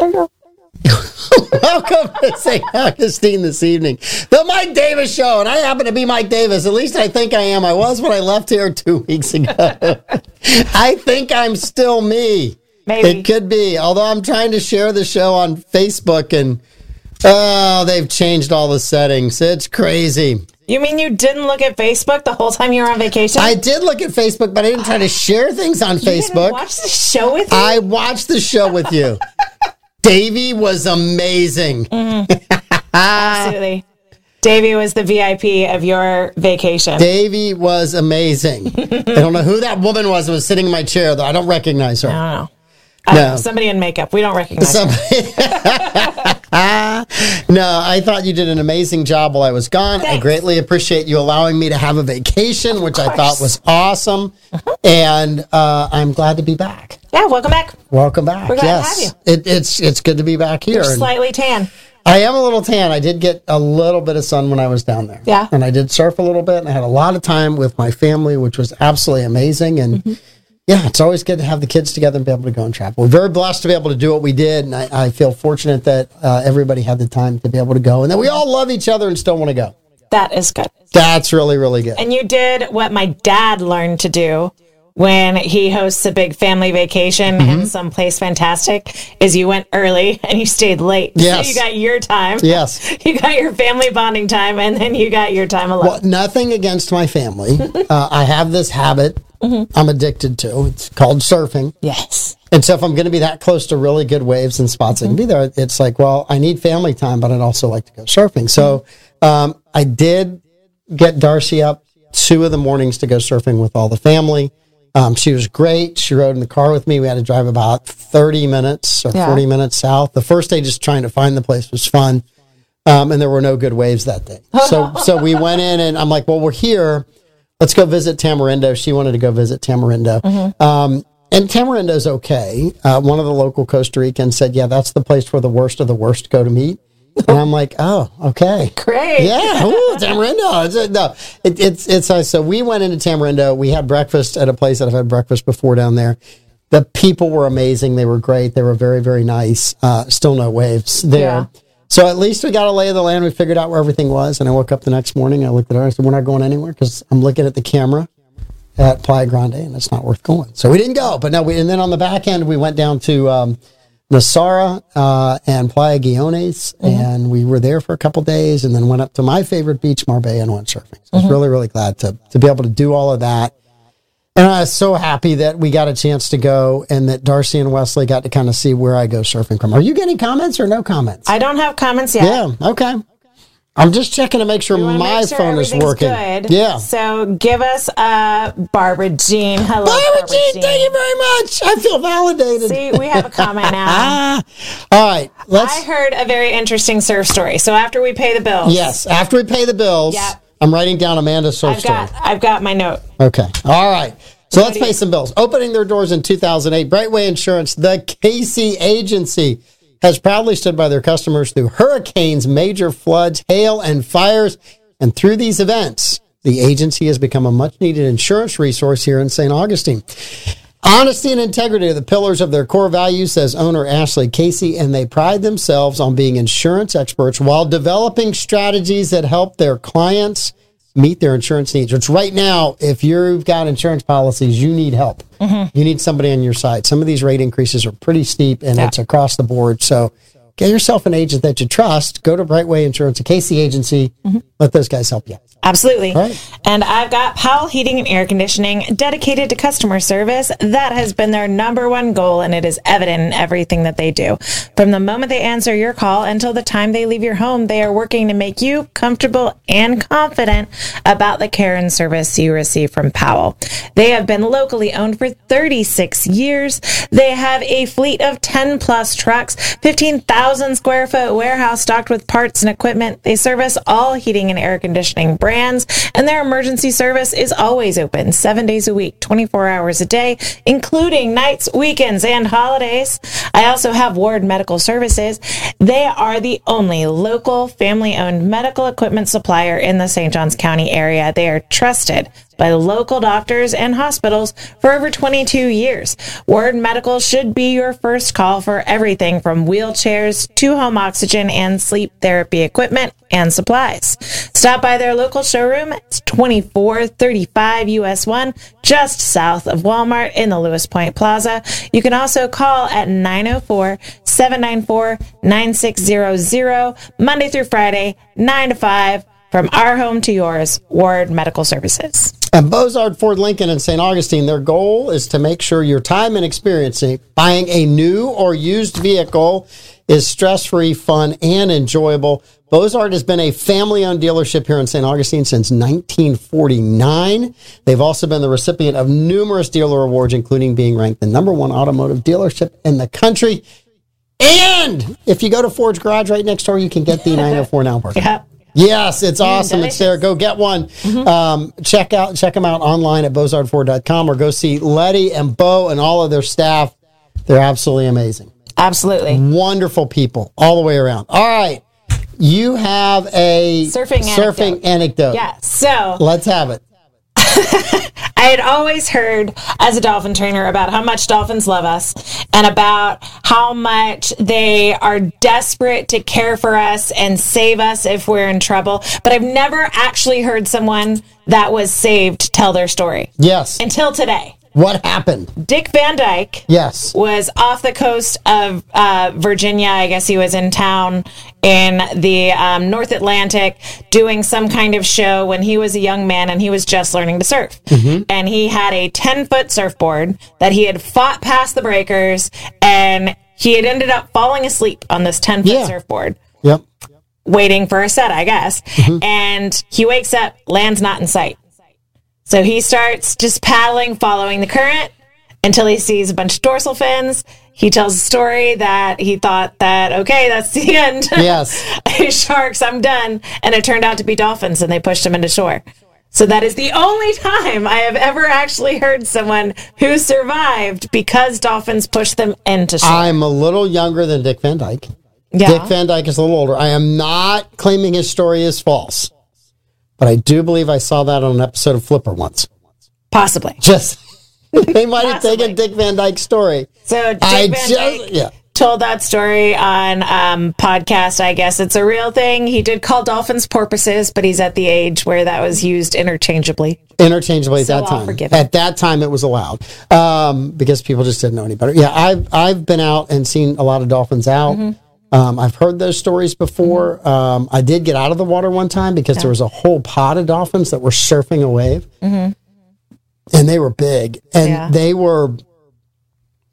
Welcome to St. Augustine this evening. The Mike Davis Show, and I happen to be Mike Davis. At least I think I am. I was when I left here two weeks ago. I think I'm still me. Maybe. It could be. Although I'm trying to share the show on Facebook, and oh, they've changed all the settings. It's crazy. You mean you didn't look at Facebook the whole time you were on vacation? I did look at Facebook, but I didn't try to share things on You Facebook. watch the show with you? I watched the show with you. Davey was amazing. Mm-hmm. Absolutely. Davey was the VIP of your vacation. Davey was amazing. I don't know who that woman was that was sitting in my chair, though. I don't recognize her. I don't know. No. know. Uh, somebody in makeup. We don't recognize. her. Somebody- no, I thought you did an amazing job while I was gone. I greatly appreciate you allowing me to have a vacation, which I thought. Uh-huh. was awesome. And uh, I'm glad to be back. Yeah, welcome back. Welcome back. We're glad to yes, have It, it's it's good to be back here. Slightly tan. I am a little tan. I did get a little bit of sun when I was down there. Yeah. and I did surf a little bit, and I had a lot of time with my family, which was absolutely amazing. And Mm-hmm. Yeah, it's always good to have the kids together and be able to go and travel. We're very blessed to be able to do what we did, and I, I feel fortunate that uh, everybody had the time to be able to go, and that we all love each other and still want to go. That is good. That's really really good. And you did what my dad learned to do when he hosts a big family vacation Mm-hmm. in some place fantastic is you went early and you stayed late. Yes. So you got your time. Yes. You got your family bonding time and then you got your time alone. Well, nothing against my family. uh, I have this habit I'm addicted to. It's called surfing. yes. And so if I'm going to be that close to really good waves and spots I can be there, it's like, well, I need family time, but I'd also like to go surfing. So um, I did get Darcy up two of the mornings to go surfing with all the family. Um, she was great. She rode in the car with me. We had to drive about 30 minutes or Yeah. 40 minutes south. The first day, just trying to find the place was fun. Um, and there were no good waves that day. So, so we went in and I'm like, well, we're here. Let's go visit Tamarindo. She wanted to go visit Tamarindo. Um, and Tamarindo's okay. Uh, one of the local Costa Ricans said, yeah, that's the place where the worst of the worst go to meet. And I'm like, oh, okay. Great. Yeah, ooh, Tamarindo. It's, no, it, it's it's nice. So we went into Tamarindo. We had breakfast at a place that I've had breakfast before down there. The people were amazing. They were great. They were very very nice. Uh, still no waves there. Yeah. So at least we got a lay of the land. We figured out where everything was. And I woke up the next morning. I looked at her. I said, "We're not going anywhere because I'm looking at the camera at Playa Grande, and it's not worth going." So we didn't go. But no, we and then on the back end, we went down to. Um, Nosara uh, and Playa Guiones, and we were there for a couple days, and then went up to my favorite beach, Marbella, and went surfing. So I was really, really glad to to be able to do all of that. And I was so happy that we got a chance to go, and that Darcy and Wesley got to kind of see where I go surfing from. Are you getting comments or no comments? I don't have comments yet. yeah, okay. I'm just checking to make sure my make sure phone is working. Good. Yeah. So give us uh Barbara Jean. Hello, Barbara Jean, thank you very much. I feel validated. See, we have a comment now. All right. Let's. I heard a very interesting surf story. So after we pay the bills, Yes, after we pay the bills, Yep. I'm writing down Amanda's surf I've story. got I've got my note. Okay. All right. So let's pay some bills. Opening their doors in 2008, Brightway Insurance, the Casey agency, has proudly stood by their customers through hurricanes, major floods, hail, and fires. And through these events, the agency has become a much needed insurance resource here in St. Augustine. Honesty and integrity are the pillars of their core values, says owner Ashley Casey, and they pride themselves on being insurance experts while developing strategies that help their clients meet their insurance needs. Which right now, if you've got insurance policies, you need help. Mm-hmm. You need somebody on your side. Some of these rate increases are pretty steep and it's across the board. So get yourself an agent that you trust. Go to Brightway Insurance, a Casey agency. Mm-hmm. Let those guys help you. Absolutely. Right. And I've got Powell Heating and Air Conditioning dedicated to customer service. That has been their number one goal, and it is evident in everything that they do. From the moment they answer your call until the time they leave your home, they are working to make you comfortable and confident about the care and service you receive from Powell. They have been locally owned for 36 years. They have a fleet of 10 plus trucks, 15,000 square foot warehouse stocked with parts and equipment. They service all heating and air conditioning brands, and their emergency service is always open seven days a week, 24 hours a day, including nights, weekends, and holidays. I also have Ward Medical Services. They are the only local family owned medical equipment supplier in the St. Johns County area. They are trusted by local doctors and hospitals for over 22 years. Ward Medical should be your first call for everything from wheelchairs to home oxygen and sleep therapy equipment and supplies. Stop by their local showroom. It's 2435 US 1, just south of Walmart in the Lewis Point Plaza. You can also call at 904 794 9600, Monday through Friday, 9 to 5. From our home to yours, Ward Medical Services. At Bozard Ford Lincoln in St. Augustine, their goal is to make sure your time and experience in buying a new or used vehicle is stress free, fun, and enjoyable. Bozard has been a family owned dealership here in St. Augustine since 1949. They've also been the recipient of numerous dealer awards, including being ranked the number one automotive dealership in the country. And if you go to Ford's Garage right next door, you can get the 904 Now. Yep. Yes, it's awesome. It's there. Go get one. Um, check out check them out online at bozardford.com or go see Letty and Bo and all of their staff. They're absolutely amazing. Absolutely. Wonderful people all the way around. All right. You have a Surfing surfing anecdote. anecdote. Yeah. So Let's have it. I had always heard as a dolphin trainer about how much dolphins love us and about how much they are desperate to care for us and save us if we're in trouble. But I've never actually heard someone that was saved tell their story Yes. until today. What happened? Dick Van Dyke Yes. was off the coast of uh, Virginia. I guess he was in town in the um, North Atlantic doing some kind of show when he was a young man and he was just learning to surf. And he had a 10 foot surfboard that he had fought past the breakers and he had ended up falling asleep on this 10 foot Yeah. surfboard. Yep. Waiting for a set, I guess. And he wakes up, lands not in sight. So he starts just paddling, following the current until he sees a bunch of dorsal fins. He tells a story that he thought that, okay, that's the end. Yes. Sharks, I'm done. And it turned out to be dolphins and they pushed him into shore. So that is the only time I have ever actually heard someone who survived because dolphins pushed them into shore. I'm a little younger than Dick Van Dyke. yeah. Dick Van Dyke is a little older. I am not claiming his story is false, but I do believe I saw that on an episode of Flipper once. Possibly. Just they might have taken Dick Van Dyke's story. So Dick I Van just Dyke yeah. told that story on um, podcast. I guess it's a real thing. He did call dolphins porpoises, but he's at the age where that was used interchangeably. interchangeably at So that I'll time. At that time, it was allowed um, because people just didn't know any better. Yeah, I've I've been out and seen a lot of dolphins out. Mm-hmm. Um, I've heard those stories before. Um, I did get out of the water one time because there was a whole pod of dolphins that were surfing a wave, and they were big, and Mm-hmm. Yeah. they were.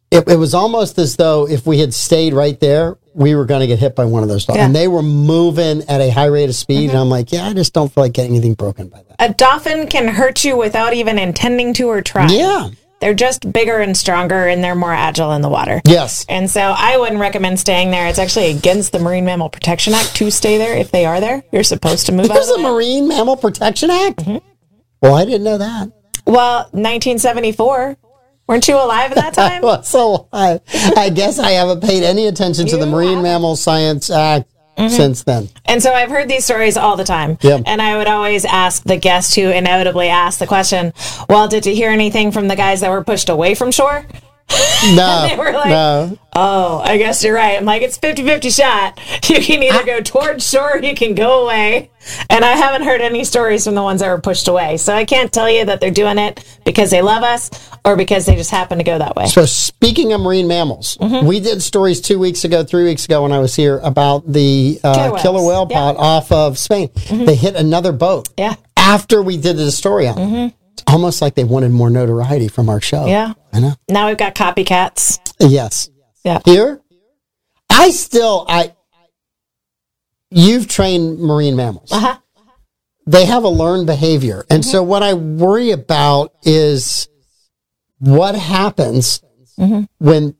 It, it was almost as though if we had stayed right there, we were going to get hit by one of those dolphins. Yeah. And they were moving at a high rate of speed, and I'm like, yeah, I just don't feel like getting anything broken by that. A dolphin can hurt you without even intending to or trying. Yeah. They're just bigger and stronger and they're more agile in the water. Yes. And so I wouldn't recommend staying there. It's actually against the Marine Mammal Protection Act to stay there if they are there. You're supposed to move out. There's a the. Marine Mammal Protection Act? Mm-hmm. Well, I didn't know that. Well, 1974. Weren't you alive at that time? Well, so I, I guess I haven't paid any attention to the Marine. Mammal Science Act Mm-hmm. since then. And so I've heard these stories all the time. And I would always ask the guest who inevitably asked the question, Well, did you hear anything from the guys that were pushed away from shore? No, They were like- no. Oh, I guess you're right. I'm like, it's 50 50 shot. You can either go towards shore, or you can go away. And I haven't heard any stories from the ones that were pushed away. So I can't tell you that they're doing it because they love us or because they just happen to go that way. So speaking of marine mammals, Mm-hmm. we did stories two weeks ago, three weeks ago when I was here about the uh, Killer killer whale Yeah. Mm-hmm. pod off of Spain. They hit another boat Yeah. after we did the story on it. It's almost like they wanted more notoriety from our show. Mm-hmm. Yeah. I know. Now we've got copycats. Yes. Yeah. Here, I still I. You've trained marine mammals. Uh-huh. They have a learned behavior, and mm-hmm. so what I worry about is what happens mm-hmm. when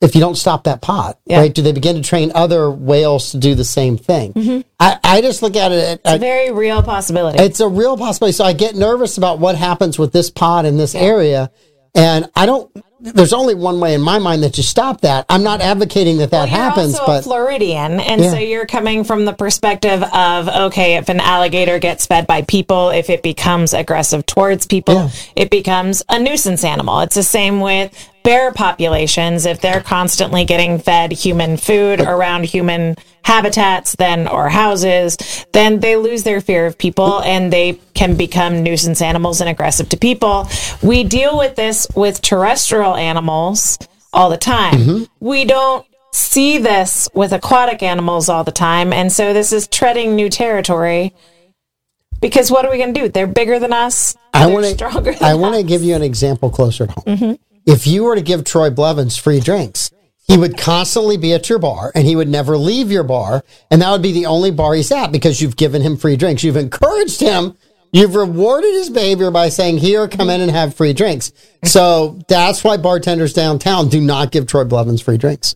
if you don't stop that pot. Yeah. Right? Do they begin to train other whales to do the same thing? Mm-hmm. I, I just look at it. A very real possibility. It's a real possibility. So I get nervous about what happens with this pod in this area And I don't, there's only one way in my mind that you stop that. I'm not advocating that that Well, happens, but a Floridian, and Yeah. so you're coming from the perspective of okay, if an alligator gets fed by people, if it becomes aggressive towards people, Yeah. it becomes a nuisance animal. It's the same with bear populations. If they're constantly getting fed human food around human habitats, then or houses, then they lose their fear of people and they can become nuisance animals and aggressive to people. We deal with this with terrestrial animals all the time. Mm-hmm. We don't see this with aquatic animals all the time. And so this is treading new territory. Because what are we going to do? They're bigger than us. I want to. I want to give you an example closer to home. Mm-hmm. If you were to give Troy Blevins free drinks, he would constantly be at your bar, and he would never leave your bar, and that would be the only bar he's at because you've given him free drinks. You've encouraged him. You've rewarded his behavior by saying, "Here, come in and have free drinks." So that's why bartenders downtown do not give Troy Blevins free drinks.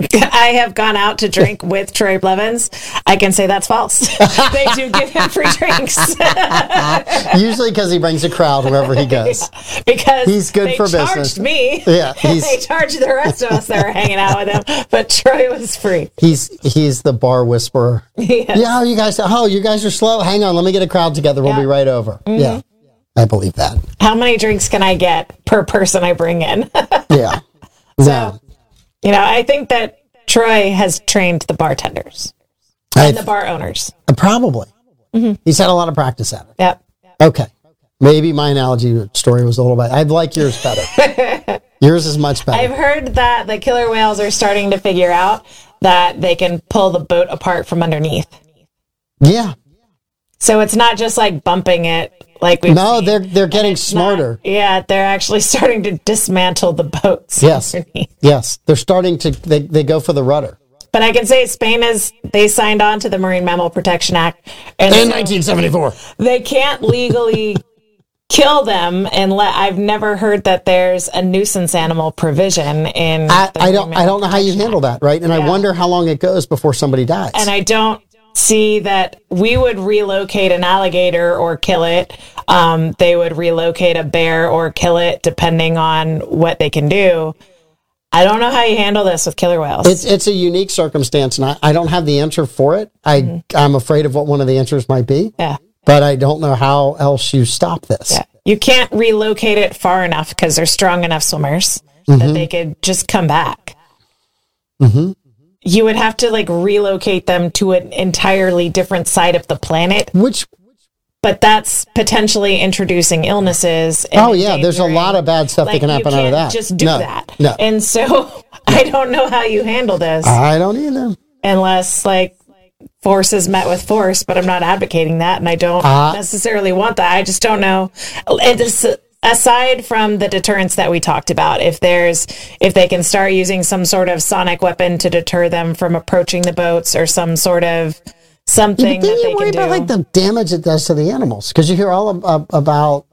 I have gone out to drink with Troy Blevins. I can say that's false. they do give him free drinks Usually because he brings a crowd wherever he goes. because He's good they for charged business. me. Yeah, they charged the rest of us that were hanging out with him. But Troy was free. He's he's the bar whisperer. Yes. Yeah, you guys. Oh, you guys are slow. Hang on, let me get a crowd together. We'll Yeah. be right over. Mm-hmm. Yeah, I believe that. How many drinks can I get per person I bring in? Yeah. no, you know, I think that Troy has trained the bartenders I, and the bar owners. Uh, probably. Mm-hmm. He's had a lot of practice at it. Yep. Okay, maybe my analogy story was a little bit. I'd like yours better. yours is much better. I've heard that the killer whales are starting to figure out that they can pull the boat apart from underneath. yeah. So it's not just like bumping it like we No, they're they're getting smarter. yeah, they're actually starting to dismantle the boats. Yes. underneath. Yes, they're starting to. They they go for the rudder. But I can say Spain is they signed on to the Marine Mammal Protection Act and In so 1974. they can't legally kill them and let I've never heard that there's a nuisance animal provision in I, I don't I don't know how you handle that, right? And I wonder how long it goes before somebody dies. and I don't see that we would relocate an alligator or kill it. Um, they would relocate a bear or kill it, depending on what they can do. I don't know how you handle this with killer whales. It's it's a unique circumstance, and I, I don't have the answer for it. I Mm-hmm. I'm afraid of what one of the answers might be, yeah. but I don't know how else you stop this. Yeah. You can't relocate it far enough because they're strong enough swimmers Mm-hmm. that they could just come back. You would have to like relocate them to an entirely different side of the planet, Which but that's potentially introducing illnesses. and oh yeah, there's a lot of bad stuff that can happen out of that. Just do no, that. No, And so I don't know how you handle this I don't either. unless like force is met with force, but I'm not advocating that and I don't Uh, necessarily want that. I just don't know. It is, aside from the deterrence that we talked about, if there's if they can start using some sort of sonic weapon to deter them from approaching the boats or some sort of something But then you worry about do. like the damage it does to the animals because you hear all ab- ab- about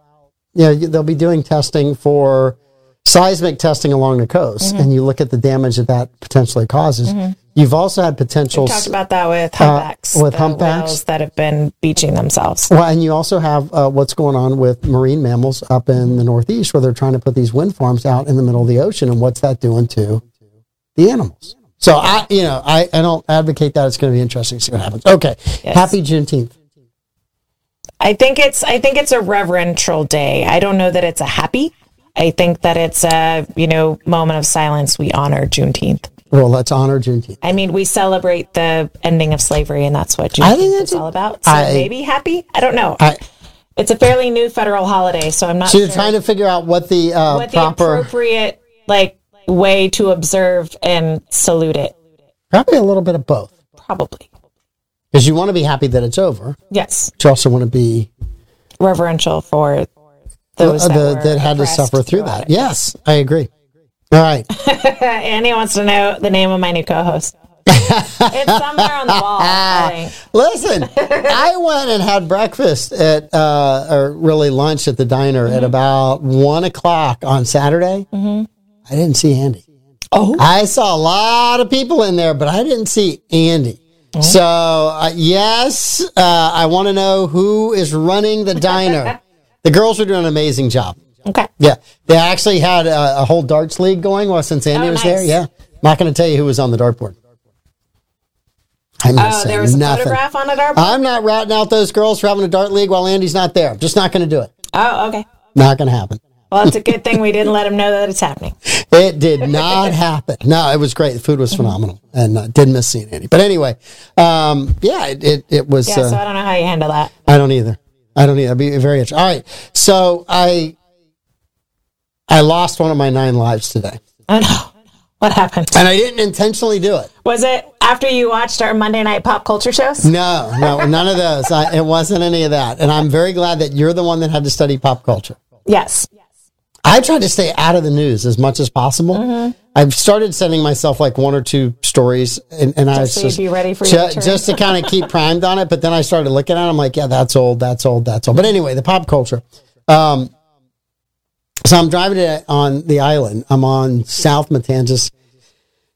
you know they'll be doing testing for seismic testing along the coast, Mm-hmm. and you look at the damage that that potentially causes. You've also had potential. talked about that with humpbacks, Uh, with humpbacks. that have been beaching themselves. Well, and you also have uh, what's going on with marine mammals up in the Northeast, where they're trying to put these wind farms out in the middle of the ocean, and what's that doing to the animals? So I, you know, I, I don't advocate that. It's going to be interesting to see what happens. Okay, happy Juneteenth. I think it's I think it's a reverential day. I don't know that it's a happy. I think that it's a you know moment of silence. We honor Juneteenth. Well, let's honor Juneteenth. I mean, we celebrate the ending of slavery, and that's what I think Juneteenth that's is all about. So I- maybe happy. I don't know. I, it's a fairly new federal holiday, so I'm not so you're sure trying to figure out what the uh, what the proper, appropriate like way to observe and salute it. probably a little bit of both, Probably because you want to be happy that it's over, yes, but you also want to be reverential for those uh, that, the, that had to suffer through that. it. Yes, I agree. All right. Annie wants to know the name of my new co-host. it's somewhere on the wall. I. Listen, I went and had breakfast at, uh, or really lunch at the diner Mm-hmm. at about one o'clock on Saturday. I didn't see Andy. Oh. I saw a lot of people in there, but I didn't see Andy. Oh. So, uh, yes, uh, I want to know who is running the diner. The girls are doing an amazing job. Okay. Yeah, they actually had a, a whole darts league going while since Andy Oh, was nice. there. Yeah, I'm not going to tell you who was on the dartboard. I'm not Oh, there was a nothing. photograph on it. Our I'm not ratting out those girls for having a dart league while Andy's not there. I'm just not going to do it. oh, okay. Not going to happen. Well, it's a good thing we didn't let them know that it's happening. It did not happen. No, it was great. The food was phenomenal, and uh, didn't miss seeing Andy. But anyway, um, yeah, it it, it was. Yeah, uh, so I don't know how you handle that. I don't either. I don't need. I'd be very interesting. All right, so I I lost one of my nine lives today, Oh no. What happened? and I didn't intentionally do it. Was it after you watched our Monday night pop culture shows? No, no, none of those. I, it wasn't any of that. And I'm very glad that you're the one that had to study pop culture. Yes. Yes. I tried to stay out of the news as much as possible. Mm-hmm. I've started sending myself like one or two stories, and, and I was so just be ready for ju- just to kind of keep primed on it. But then I started looking at it. I'm like, yeah, that's old, that's old, that's old. But anyway, the pop culture. Um, so I'm driving it on the island. I'm on South Matanzas,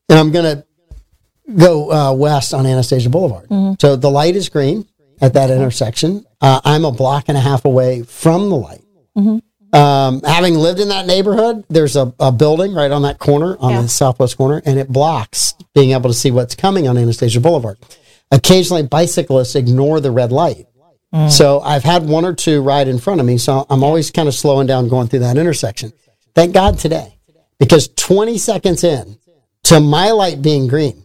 and I'm gonna go uh, west on Anastasia Boulevard. Mm-hmm. So the light is green at that intersection. Uh, I'm a block and a half away from the light. Mm-hmm. Um, having lived in that neighborhood, there's a, a building right on that corner, on Yeah. the southwest corner, and it blocks being able to see what's coming on Anastasia Boulevard. Occasionally, bicyclists ignore the red light. Mm. So I've had one or two right in front of me. So I'm always kind of slowing down going through that intersection. Thank God today, because 20 seconds in to my light being green,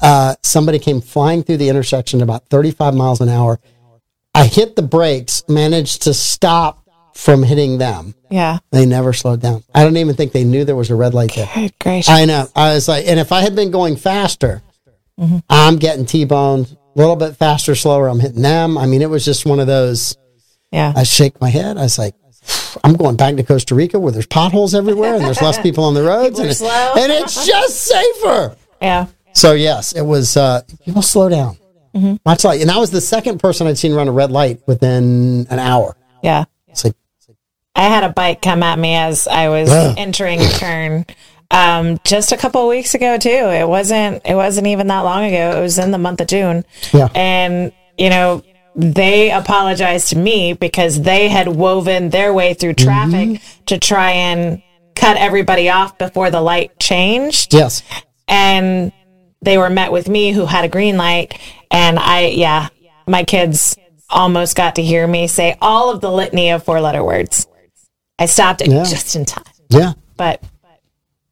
uh, somebody came flying through the intersection about 35 miles an hour. I hit the brakes, managed to stop from hitting them. Yeah. They never slowed down. I don't even think they knew there was a red light there. Good gracious. I know. I was like, and if I had been going faster, I'm getting T-boned. A little bit faster, slower, I'm hitting them. I mean, it was just one of those. yeah. I shake my head. I was like, I'm going back to Costa Rica where there's potholes everywhere and there's less people on the roads, and, it- and it's just safer. yeah. So yes, it was. Uh, people slow down. Much like, and I was the second person I'd seen run a red light within an hour. Yeah. I had a bike come at me as I was entering a turn. Um, just a couple of weeks ago too. It wasn't it wasn't even that long ago. It was in the month of June. Yeah. And, you know, they apologized to me because they had woven their way through traffic Mm-hmm. to try and cut everybody off before the light changed. yes, and they were met with me who had a green light and i yeah my kids almost got to hear me say all of the litany of four letter words i stopped it Yeah. just in time yeah. but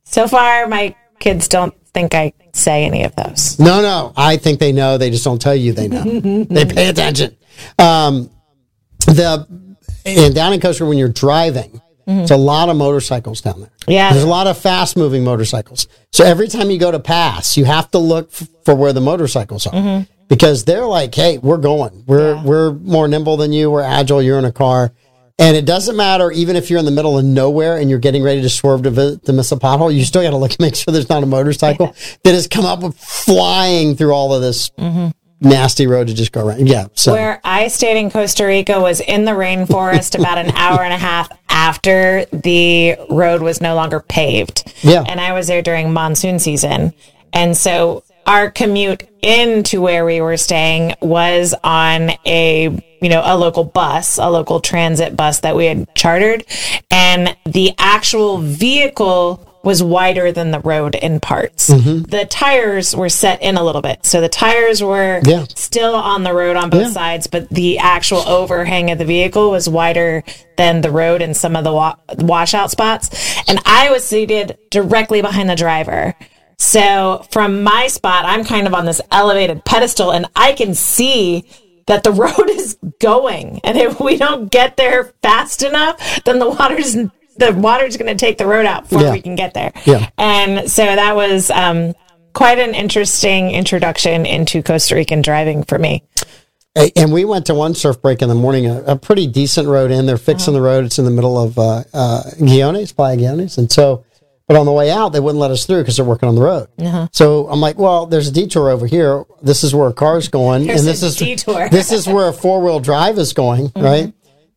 so far my kids don't think i say any of those No, no. I think they know. They just don't tell you they know. they pay attention. Um, the and down in Costa when you're driving, it's a lot of motorcycles down there. Yeah. there's a lot of fast moving motorcycles. So every time you go to pass, you have to look f- for where the motorcycles are because they're like, "Hey, we're going. We're Yeah. we're more nimble than you. We're agile. You're in a car." And it doesn't matter, even if you're in the middle of nowhere and you're getting ready to swerve to, vi- to miss a pothole, you still got to look and make sure there's not a motorcycle that has come up flying through all of this mm-hmm. nasty road to just go around. Yeah. So, where i stayed in costa rica was in the rainforest about an hour and a half after the road was no longer paved Yeah. and i was there during monsoon season and so our commute into where we were staying was on a you know a local bus a local transit bus that we had chartered. And the actual vehicle was wider than the road in parts. Mm-hmm. The tires were set in a little bit. So the tires were Yeah. still on the road on both Yeah. sides but the actual overhang of the vehicle was wider than the road in some of the wa- washout spots. And i was seated directly behind the driver. So from my spot, I'm kind of on this elevated pedestal and I can see that the road is going. And if we don't get there fast enough, then the water's the water's going to take the road out before Yeah. we can get there. Yeah. And so that was um, quite an interesting introduction into Costa Rican driving for me. And we went to one surf break in the morning, a, a pretty decent road in. They're fixing the road. It's in the middle of uh, uh, Guiones, Playa Guiones. And so, but on the way out, they wouldn't let us through because they're working on the road. So I'm like, well, there's a detour over here. This is where a car's going. There's and this a is detour. this is where a four wheel drive is going, right?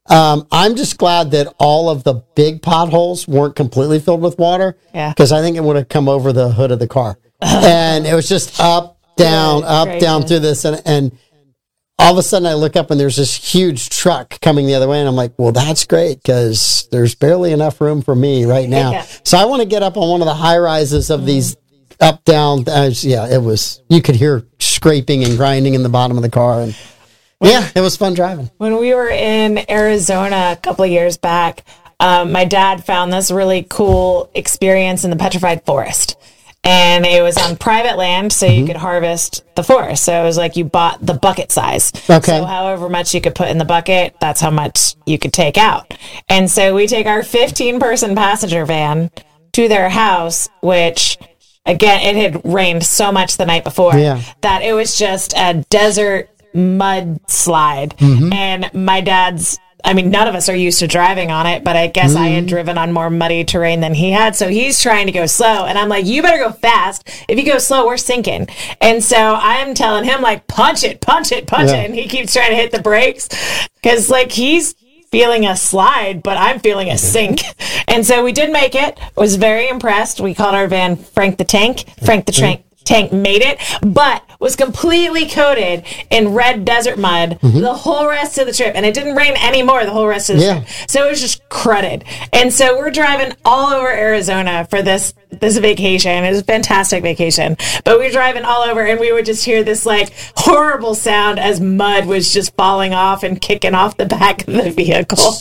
Um, I'm just glad that all of the big potholes weren't completely filled with water. Yeah. Because I think it would have come over the hood of the car. and it was just up, down, Good up, down through this. And, and all of a sudden I look up and there's this huge truck coming the other way. And I'm like, well, that's great because there's barely enough room for me right now. Yeah. So I want to get up on one of the high rises of these up, down. Uh, yeah, it was, you could hear scraping and grinding in the bottom of the car. And yeah, it was fun driving. When we were in Arizona a couple of years back, um, my dad found this really cool experience in the petrified forest. And it was on private land, so Mm-hmm. you could harvest the forest. So it was like you bought the bucket size. Okay. So however much you could put in the bucket, that's how much you could take out. And so we take our 15 person passenger van to their house, which again, it had rained so much the night before Yeah. that it was just a desert mud slide. Mm-hmm. And my dad's, I mean, none of us are used to driving on it, but I guess I Mm-hmm. had driven on more muddy terrain than he had. So he's trying to go slow. And I'm like, you better go fast. If you go slow, we're sinking. And so I'm telling him, like, punch it, punch it, punch Yeah. it. And he keeps trying to hit the brakes because, like, he's feeling a slide, but I'm feeling a sink. And so we did make it. Was very impressed. We called our van Frank the Tank. Frank the Tank. Tank made it, but was completely coated in red desert mud mm-hmm. the whole rest of the trip. And it didn't rain anymore the whole rest of the Yeah. trip. So it was just crudted. And so we're driving all over Arizona for this this vacation. It was a fantastic vacation. But we were driving all over and we would just hear this like horrible sound as mud was just falling off and kicking off the back of the vehicle.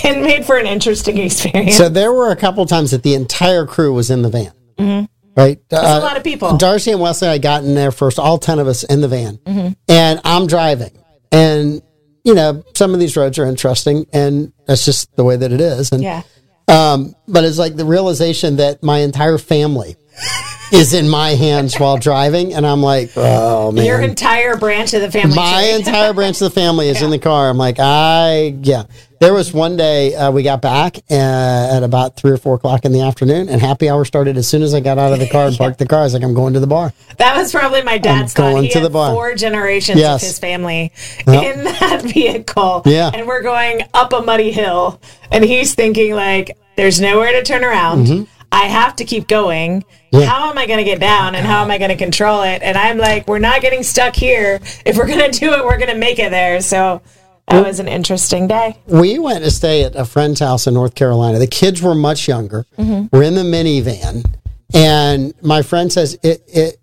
and made for an interesting experience. So there were a couple times that the entire crew was in the van. Mm-hmm. Right? That's a lot of people. Darcy and Wesley, I got in there first, all 10 of us in the van. Mm-hmm. And I'm driving. And, you know, some of these roads are interesting, and that's just the way that it is. And, yeah. um, but it's like the realization that my entire family is in my hands while driving. And I'm like, oh, man. Your entire branch of the family. My entire branch of the family is in the car. I'm like, I, yeah. There was one day uh, we got back uh, at about three or four o'clock in the afternoon, and happy hour started as soon as I got out of the car and parked the car. I was like, I'm going to the bar. That was probably my dad's I'm going. To the bar. four generations Yes. of his family Yep. in that vehicle. Yeah. And we're going up a muddy hill. And he's thinking, like, there's nowhere to turn around. Mm-hmm. I have to keep going. How am I going to get down and how am I going to control it? And I'm like, we're not getting stuck here. If we're going to do it, we're going to make it there. So that was an interesting day. We went to stay at a friend's house in North Carolina. The kids were much younger. Mm-hmm. We're in the minivan, and my friend says it. It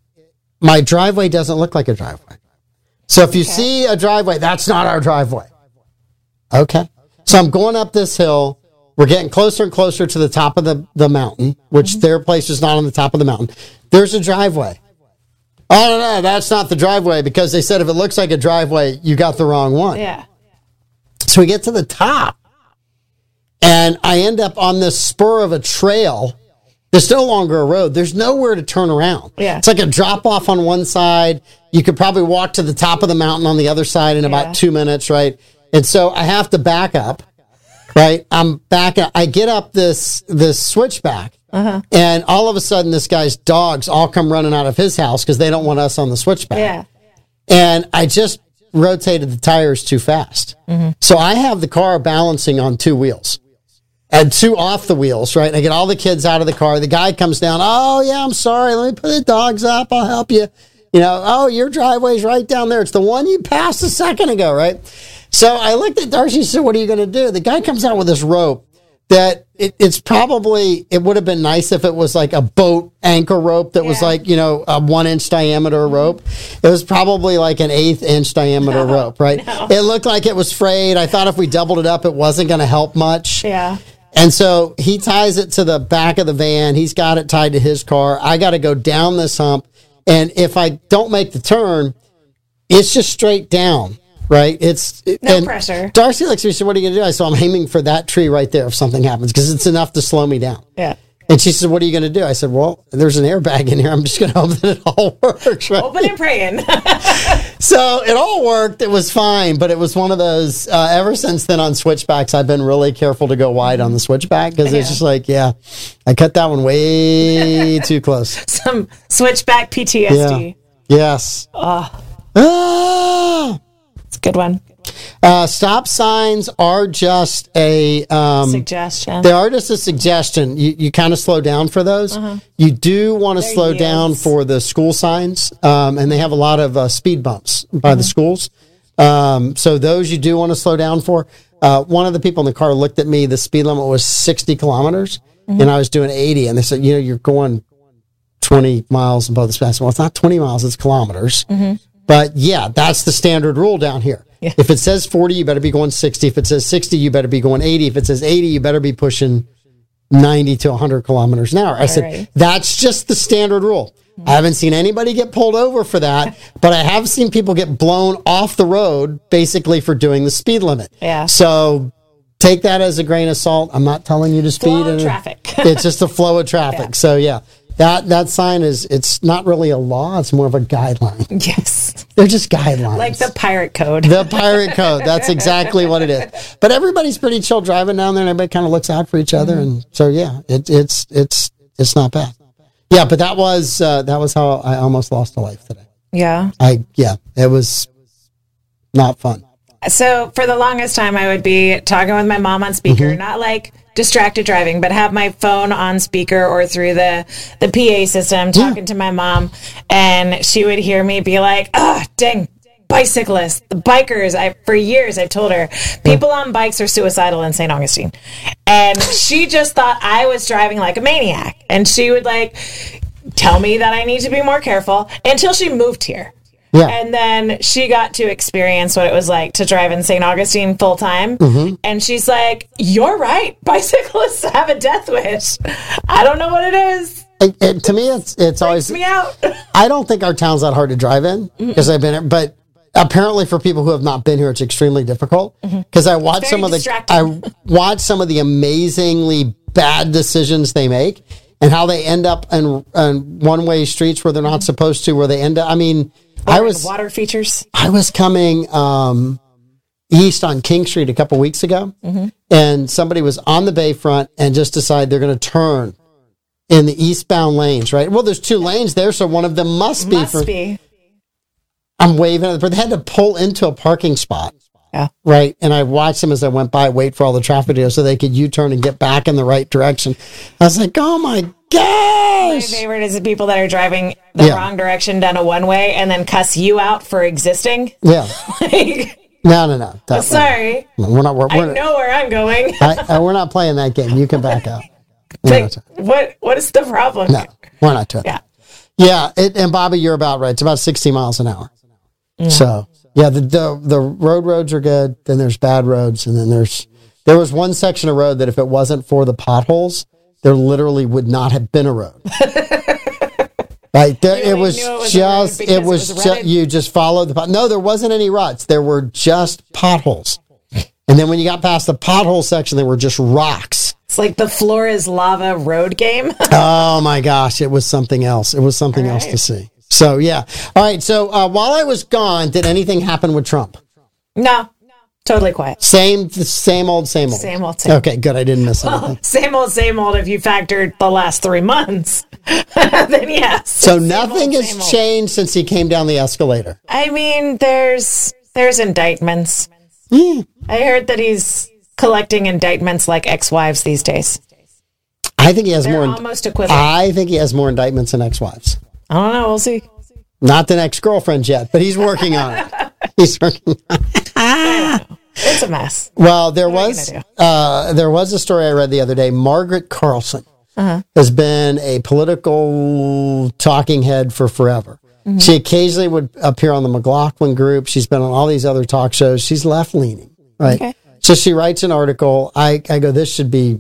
my driveway doesn't look like a driveway. So if you see a driveway, that's not our driveway. Okay. So I'm going up this hill. We're getting closer and closer to the top of the, the mountain, which mm-hmm. their place is not on the top of the mountain. There's a driveway. Oh, no, no, that's not the driveway because they said if it looks like a driveway, you got the wrong one. Yeah. So we get to the top, and I end up on this spur of a trail. There's no longer a road. There's nowhere to turn around. Yeah. It's like a drop off on one side. You could probably walk to the top of the mountain on the other side in Yeah. about two minutes, right? And so I have to back up, right? I'm back. Up. I get up this this switchback, uh-huh. and all of a sudden, this guy's dogs all come running out of his house because they don't want us on the switchback Yeah. and I just rotated the tires too fast. So I have the car balancing on two wheels and two off the wheels, right? I get all the kids out of the car. The guy comes down. Oh, yeah, I'm sorry. Let me put the dogs up. I'll help you. You know, oh, your driveway's right down there. It's the one you passed a second ago, right? So I looked at Darcy and said, What are you going to do? The guy comes out with this rope that it, it's probably, it would have been nice if it was like a boat anchor rope that was like, you know, a one inch diameter mm-hmm. rope. It was probably like an eighth inch diameter rope, right? It looked like it was frayed. I thought if we doubled it up, it wasn't going to help much. Yeah. And so he ties it to the back of the van. He's got it tied to his car. I got to go down this hump. And if I don't make the turn, it's just straight down, right? It's No and pressure. Darcy looks at me and said, What are you going to do? I said, I'm aiming for that tree right there if something happens because it's enough to slow me down. Yeah. And she said, What are you going to do? I said, Well, there's an airbag in here. I'm just going to hope that it all works. Right? Open and praying. So it all worked. It was fine, but it was one of those. Uh, ever since then, on switchbacks, I've been really careful to go wide on the switchback because Yeah. it's just like, yeah, I cut that one way too close. Some switchback PTSD. Yeah. Yes. Ah! Good one. Uh, stop signs are just a. Um, Suggestion. they are just a suggestion. You, you kind of slow down for those. You do want to slow down for the school signs, um, and they have a lot of uh, speed bumps by the schools. Um, so those you do want to slow down for. Uh, one of the people in the car looked at me. The speed limit was 60 kilometers, and I was doing 80. And they said, you know, you're going 20 miles above the speed. Well, it's not 20 miles; it's kilometers. But yeah, that's the standard rule down here. Yeah. If it says 40, you better be going 60. If it says 60, you better be going 80. If it says 80, you better be pushing 90 to 100 kilometers an hour. I said, right. that's just the standard rule. Hmm. I haven't seen anybody get pulled over for that, but I have seen people get blown off the road basically for doing the speed limit. Yeah. So take that as a grain of salt. I'm not telling you to speed. Flow of traffic. it's just a flow of traffic. So yeah, that, that sign is, it's not really a law. It's more of a guideline. Yes. They're just guidelines. Like the pirate code. The pirate code. That's exactly what it is. But everybody's pretty chill driving down there, and everybody kind of looks out for each other, and so yeah, it, it's it's it's not bad. Yeah, but that was uh, that was how I almost lost a life today. yeah. I yeah, it was not fun. So for the longest time, I would be talking with my mom on speaker, Mm-hmm. not like distracted driving, but have my phone on speaker or through the the PA system, talking to my mom, and she would hear me be like, "Ah, dang." Bicyclists, the bikers. I for years I've told her people on bikes are suicidal in St. Augustine, and she just thought I was driving like a maniac. And she would like tell me that I need to be more careful until she moved here. Yeah, And then she got to experience what it was like to drive in St. Augustine full time. Mm-hmm. And she's like, You're right. Bicyclists have a death wish. I don't know what it is. It- it- to me, it's it's always. Me out. I don't think our town's that hard to drive in because I've been here, but apparently for people who have not been here, it's extremely difficult. Because I watch some of the. I watch some of the amazingly bad decisions they make and how they end up in, in one way streets where they're not supposed to, where they end up. I mean, I was water features. I was coming um, east on King Street a couple weeks ago, and somebody was on the bayfront and just decided they're going to turn in the eastbound lanes. Right. Well, there's two lanes there, so one of them must be Must for. be. I'm waving, at it, but they had to pull into a parking spot. Yeah. Right. And I watched them as I went by, wait for all the traffic to go so they could U turn and get back in the right direction. I was like, oh my My gosh. favorite is the people that are driving the Yeah. wrong direction down a one way and then cuss you out for existing. Yeah. like, No, no, no. That- sorry, We're not, we're, I we're, know where I'm going. I, uh, we're not playing that game. You can back out. Like, what? What is the problem? no, we're not doing Yeah. Yeah, it, and Bobby, you're about right. It's about 60 miles an hour. So yeah, the, the the road roads are good. Then there's bad roads, and then there's there was one section of road that if it wasn't for the potholes, there literally would not have been a road. Right there, it was it was just it it was, was ju- you just followed the pot. No, there wasn't any ruts. There were just potholes. And then when you got past the pothole section, there were just rocks. It's like the floor is lava road game. Oh my gosh, it was something else. It was something else to see. So yeah. All right. So uh, while I was gone, did anything happen with Trump? no, totally quiet. Same, same old, same old. Same old, same. Okay, good. I didn't miss anything. Same old, same old. If you factored the last three months, then yes. So Same nothing old, has changed since he came down the escalator. I mean, there's there's indictments. I heard that he's collecting indictments like ex-wives these days. I think he has They're more. almost equivalent. I think he has more indictments than ex-wives. I don't know. We'll see. Not the ex-girlfriends yet, but he's working on it. He's working. It's a mess. Well, there you was uh, there was a story I read the other day. Margaret Carlson Uh-huh. has been a political talking head for forever. Mm-hmm. She occasionally would appear on the McLaughlin Group. She's been on all these other talk shows. She's left leaning, right? Okay. So she writes an article. I, I go, this should be,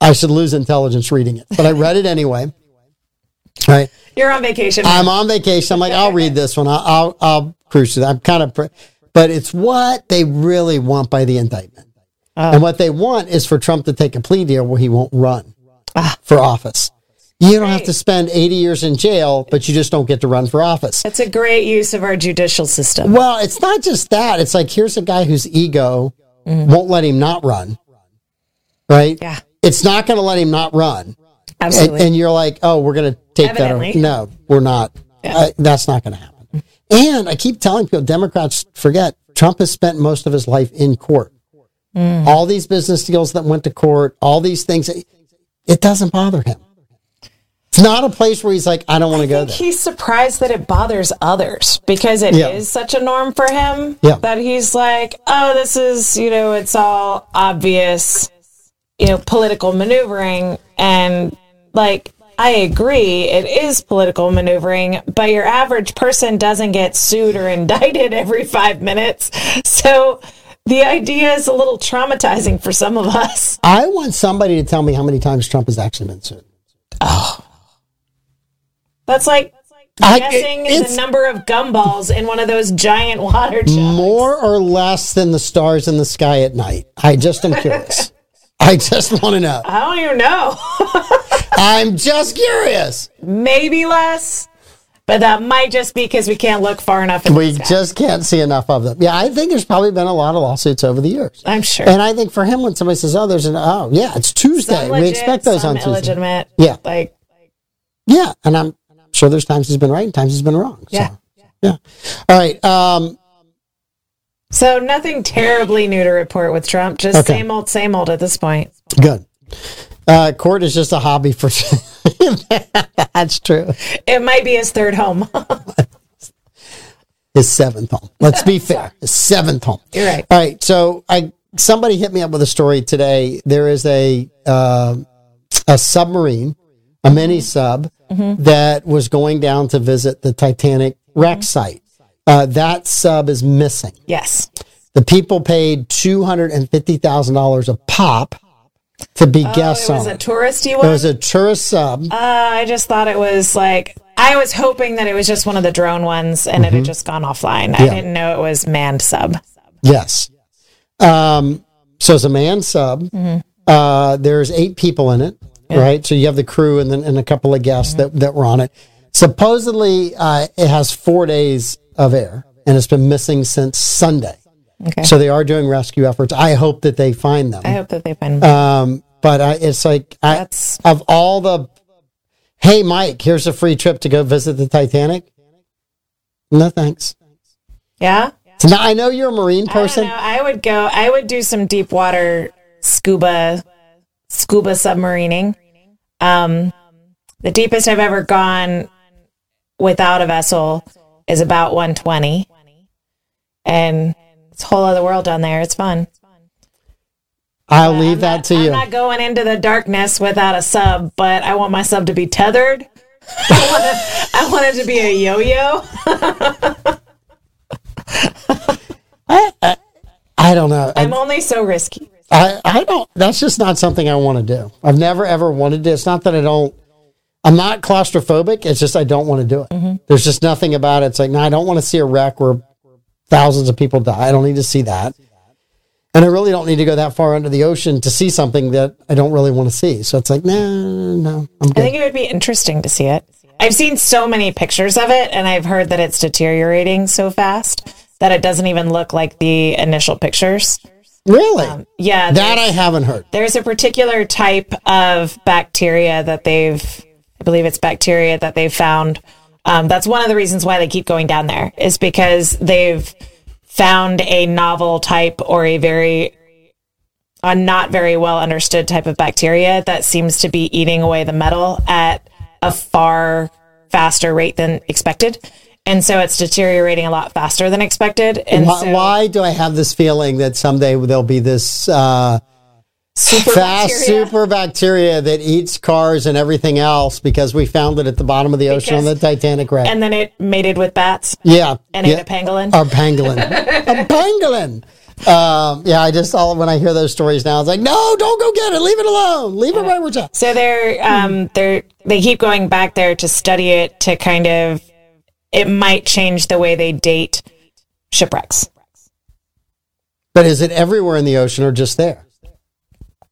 I should lose intelligence reading it, but I read it anyway. Right. You're on vacation. I'm on vacation. I'm like, I'll read this one. I'll, I'll, I'll cruise through that. I'm kind of, pr- but it's what they really want by the indictment. And what they want is for Trump to take a plea deal where he won't run for office. You don't have to spend 80 years in jail, but you just don't get to run for office. It's a great use of our judicial system. Well, it's not just that. It's like, here's a guy whose ego won't let him not run. Right? Yeah. It's not going to let him not run. And, Absolutely. and you're like, oh, we're going to take that over. No, we're not. Uh, that's not going to happen. And I keep telling people, Democrats forget Trump has spent most of his life in court. Mm. All these business deals that went to court, all these things, it, doesn't bother him. It's not a place where he's like, I don't want to go there. He's surprised that it bothers others because it is Yeah. such a norm for him Yeah. that he's like, oh, this is, you know, it's all obvious, you know, political maneuvering. And like, I agree, it is political maneuvering, but your average person doesn't get sued or indicted every five minutes. So the idea is a little traumatizing for some of us. I want somebody to tell me how many times Trump has actually been sued. Oh. That's like I- guessing it's- the number of gumballs in one of those giant water jugs. More or less than the stars in the sky at night. I just am curious. I just want to know. I don't even know. I'm just curious. Maybe less, but that might just be because we can't look far enough. We just can't see enough of them. Yeah, I think there's probably been a lot of lawsuits over the years. I'm sure. And I think for him, when somebody says, "Oh, there's an oh, yeah, it's Tuesday," Some we legit, expect those some on Tuesday. illegitimate. Yeah. like Yeah, and I'm sure there's times he's been right and times he's been wrong. So, Yeah. yeah. All right. Um, so. Nothing terribly new to report with Trump. Just Okay. same old, same old at this point. good. Uh, court is just a hobby for. That's true. It might be his third home. His seventh home. Let's be fair. His seventh home. You're right. All right. So I somebody hit me up with a story today. There is a uh, a submarine, a mini sub that was going down to visit the Titanic wreck site. Uh, that sub is missing. yes. The people paid two hundred and fifty thousand dollars a pop to be guests Oh, it was on a touristy one. It was a tourist sub. uh, I just thought it was like I was hoping that it was just one of the drone ones and it had just gone offline. I Mm-hmm. Didn't know it was manned sub. Yes. Um, so it's a manned sub. Mm-hmm. Uh, there's eight people in it, right? So you have the crew and then and a couple of guests Mm-hmm. that, that were on it. Supposedly, uh, it has four days of air and it's been missing since Sunday. Okay. So they are doing rescue efforts. I hope that they find them. I hope that they find. Them. Um, but I, it's like I, That's- of all the, hey Mike, here's a free trip to go visit the Titanic. No thanks. yeah. So now I know you're a marine I person. know. I would go. I would do some deep water scuba, scuba submarining. Um, the deepest I've ever gone without a vessel is about 120, and it's a whole other world down there. It's fun. I'll leave I'm that not- to you. I'm not going into the darkness without a sub, but I want my sub to be tethered. I want it, I want it to be a yo-yo. I don't know. I, I'm only so risky. I, I don't, that's just not something I want to do. I've never ever wanted to. It's not that I don't, I'm not claustrophobic. It's just I don't want to do it. Mm-hmm. There's just nothing about it. It's like, no, I don't want to see a wreck where thousands of people die. I don't need to see that. And I really don't need to go that far under the ocean to see something that I don't really want to see. So it's like, no, no, I'm I think it would be interesting to see it. I've seen so many pictures of it, and I've heard that it's deteriorating so fast that it doesn't even look like the initial pictures. really? Um, yeah, that I haven't heard. there's a particular type of bacteria that they've, I believe it's bacteria that they've found. Um, that's one of the reasons why they keep going down there, is because they've found a novel type or a very a not very well understood type of bacteria that seems to be eating away the metal at a far faster rate than expected. And so it's deteriorating a lot faster than expected. And Why, so why do I have this feeling that someday there'll be this uh, super fast bacteria- super bacteria that eats cars and everything else because we found it at the bottom of the ocean on the Titanic wreck? and then it mated with bats yeah, and yeah. ate a pangolin. A pangolin. a pangolin. Um, yeah, I just all when I hear those stories now, it's like, no, don't go get it. Leave it alone. Leave it right where it's at. So they're um they're they keep going back there to study it to kind of it might change the way they date shipwrecks. But is it everywhere in the ocean or just there?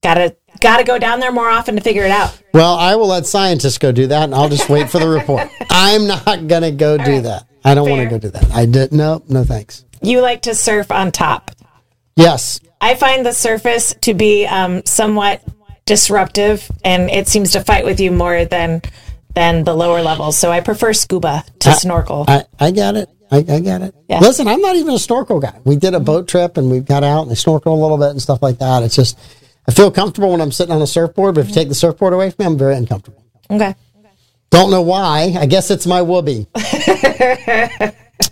Gotta gotta go down there more often to figure it out. Well, I will let scientists go do that, and I'll just wait for the report. I'm not gonna go do that. I don't want to go do that. I did no, no thanks. You like to surf on top. Yes, I find the surface to be um, somewhat disruptive, and it seems to fight with you more than than the lower levels. So I prefer scuba to snorkel. I, I got it. I, I got it. Yeah. Listen, I'm not even a snorkel guy. We did a boat trip and we got out and I snorkeled a little bit and stuff like that. It's just, I feel comfortable when I'm sitting on a surfboard, but if you take the surfboard away from me, I'm very uncomfortable. okay. Don't know why. I guess it's my whoopee.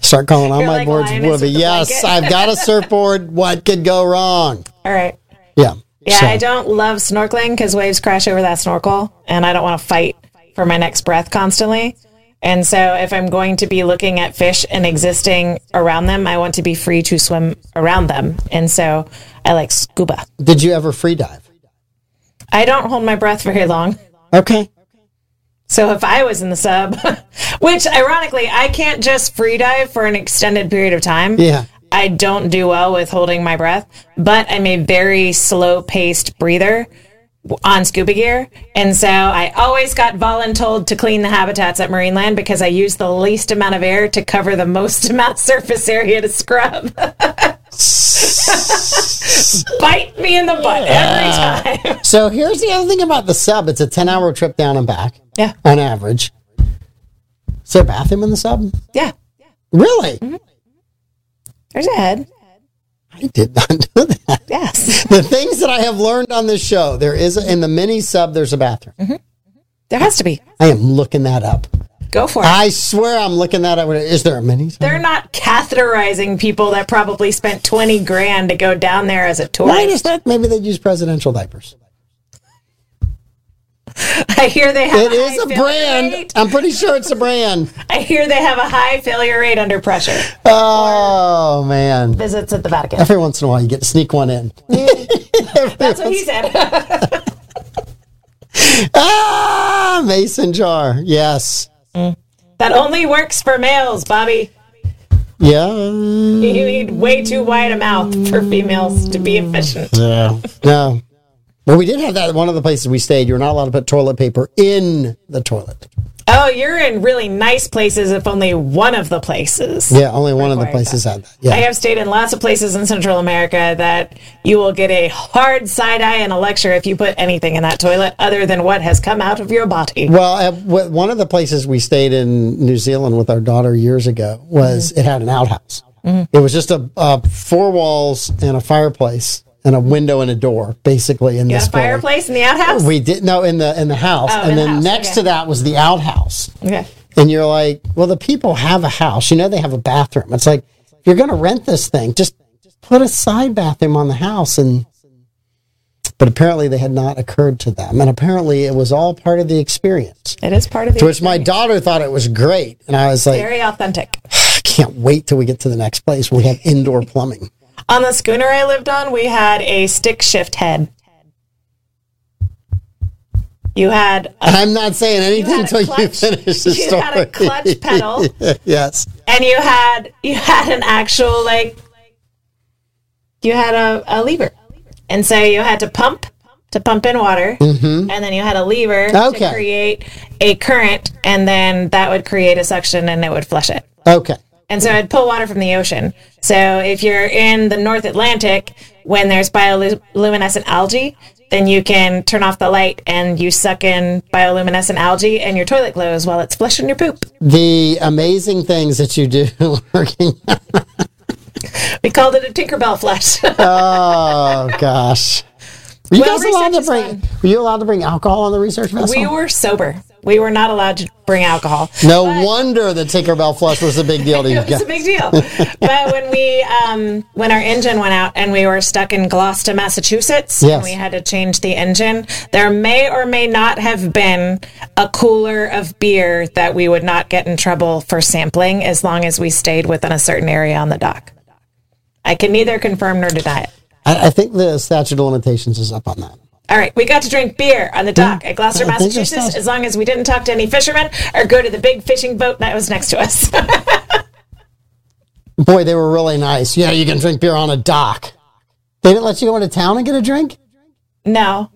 Start calling all You're my like boards whoopee. Yes. I've got a surfboard. What could go wrong? All right. Yeah. Yeah, So- I don't love snorkeling because waves crash over that snorkel, and I don't want to fight for my next breath constantly. And so, if I'm going to be looking at fish and existing around them, I want to be free to swim around them. And so, I like scuba. Did you ever free dive? I don't hold my breath very long. Okay. So if I was in the sub, which ironically, I can't just free dive for an extended period of time. Yeah. I don't do well with holding my breath, but I'm a very slow paced breather on scuba gear. And so I always got voluntold to clean the habitats at Marineland because I use the least amount of air to cover the most amount of surface area to scrub. Bite me in the butt every time. So here's the other thing about the sub. It's a 10 hour trip down and back yeah. on average. Is there a bathroom in the sub? Yeah. Really? Mm-hmm. There's a head. I did not know that. Yes. The things that I have learned on this show, there is a, in the mini sub, there's a bathroom. Mm-hmm. Mm-hmm. There has to be. I am looking that up. Go for it. I swear I'm looking that up. Is there a mini sub? They're not catheterizing people that probably spent 20 grand to go down there as a Why is tourist. that? Maybe they'd use presidential diapers. I hear they have It a is high a brand. rate. I'm pretty sure it's a brand. I hear they have a high failure rate under pressure. Oh, man. Visits at the Vatican. Every once in a while, you get to sneak one in. That's what he said. Ah, mason jar. Yes. that only works for males, Bobby. Yeah. You need way too wide a mouth for females to be efficient. Yeah. No. But we did have that at one of the places we stayed. You're not allowed to put toilet paper in the toilet. Oh, you're in really nice places if only one of the places. Yeah, only one of the places had that. I have stayed in lots of places in Central America that you will get a hard side eye and a lecture if you put anything in that toilet other than what has come out of your body. Well, at w- one of the places we stayed in New Zealand with our daughter years ago was Mm-hmm. it had an outhouse. It was just a, a four walls and a fireplace and a window and a door, basically in You this a building. fireplace in the outhouse? We did no in the in the house, Oh, and in the then house, next okay. to that was the outhouse. okay. And you're like, well, the people have a house. You know, they have a bathroom. It's like, you're going to rent this thing, just put a side bathroom on the house. And, but apparently they had not occurred to them. And apparently it was all part of the experience. It is part of the To which my daughter thought it was great. And I was like, very authentic. I can't wait till we get to the next place where we have indoor plumbing. On the schooner I lived on, we had a stick shift head. You had a, I'm not saying anything a until you finish the you story. had a clutch pedal. yes. and you had you had an actual like you had a, a lever. And so you had to pump to pump in water, and then you had a lever Mm-hmm. Okay. to create a current, and then that would create a suction and it would flush it. Okay. And so I'd pull water from the ocean. So if you're in the North Atlantic, when there's bioluminescent algae, then you can turn off the light and you suck in bioluminescent algae and your toilet glows while it's flushing your poop. The amazing things that you do working. We called it a Tinkerbell flush. Oh gosh. Were you Well, guys allowed to bring? Were you allowed to bring alcohol on the research vessel? we were sober. We were not allowed to bring alcohol. no wonder the Tinkerbell flush was a big deal to you It was a big deal. but when we, um, when our engine went out and we were stuck in Gloucester, Massachusetts, Yes. and we had to change the engine, there may or may not have been a cooler of beer that we would not get in trouble for sampling as long as we stayed within a certain area on the dock. I can neither confirm nor deny it. I, I think the statute of limitations is up on that. All right, we got to drink beer on the dock at Gloucester, I think that's Massachusetts, as long as we didn't talk to any fishermen or go to the big fishing boat that was next to us. Boy, they were really nice. Yeah, you can drink beer on a dock. They didn't let you go into town and get a drink. no,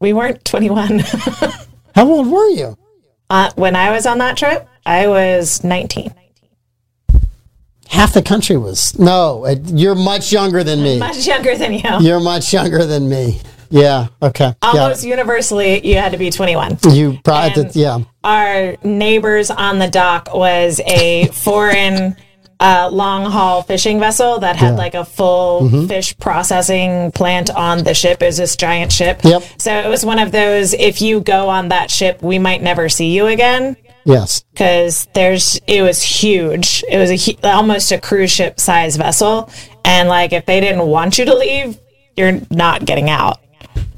we weren't 21. How old were you? uh, when I was on that trip, I was 19. Half the country was. No, uh, you're much younger than me. Much younger than you. You're much younger than me. Yeah. Okay. Almost universally, you had to be 21. You probably. And- yeah. Our neighbors on the dock was a foreign uh, long haul fishing vessel that had like a full fish processing plant on the ship. It was this giant ship. Yep. So it was one of those. If you go on that ship, we might never see you again Yes. because there's it was huge. It was a almost a cruise ship size vessel, and like if they didn't want you to leave, you're not getting out.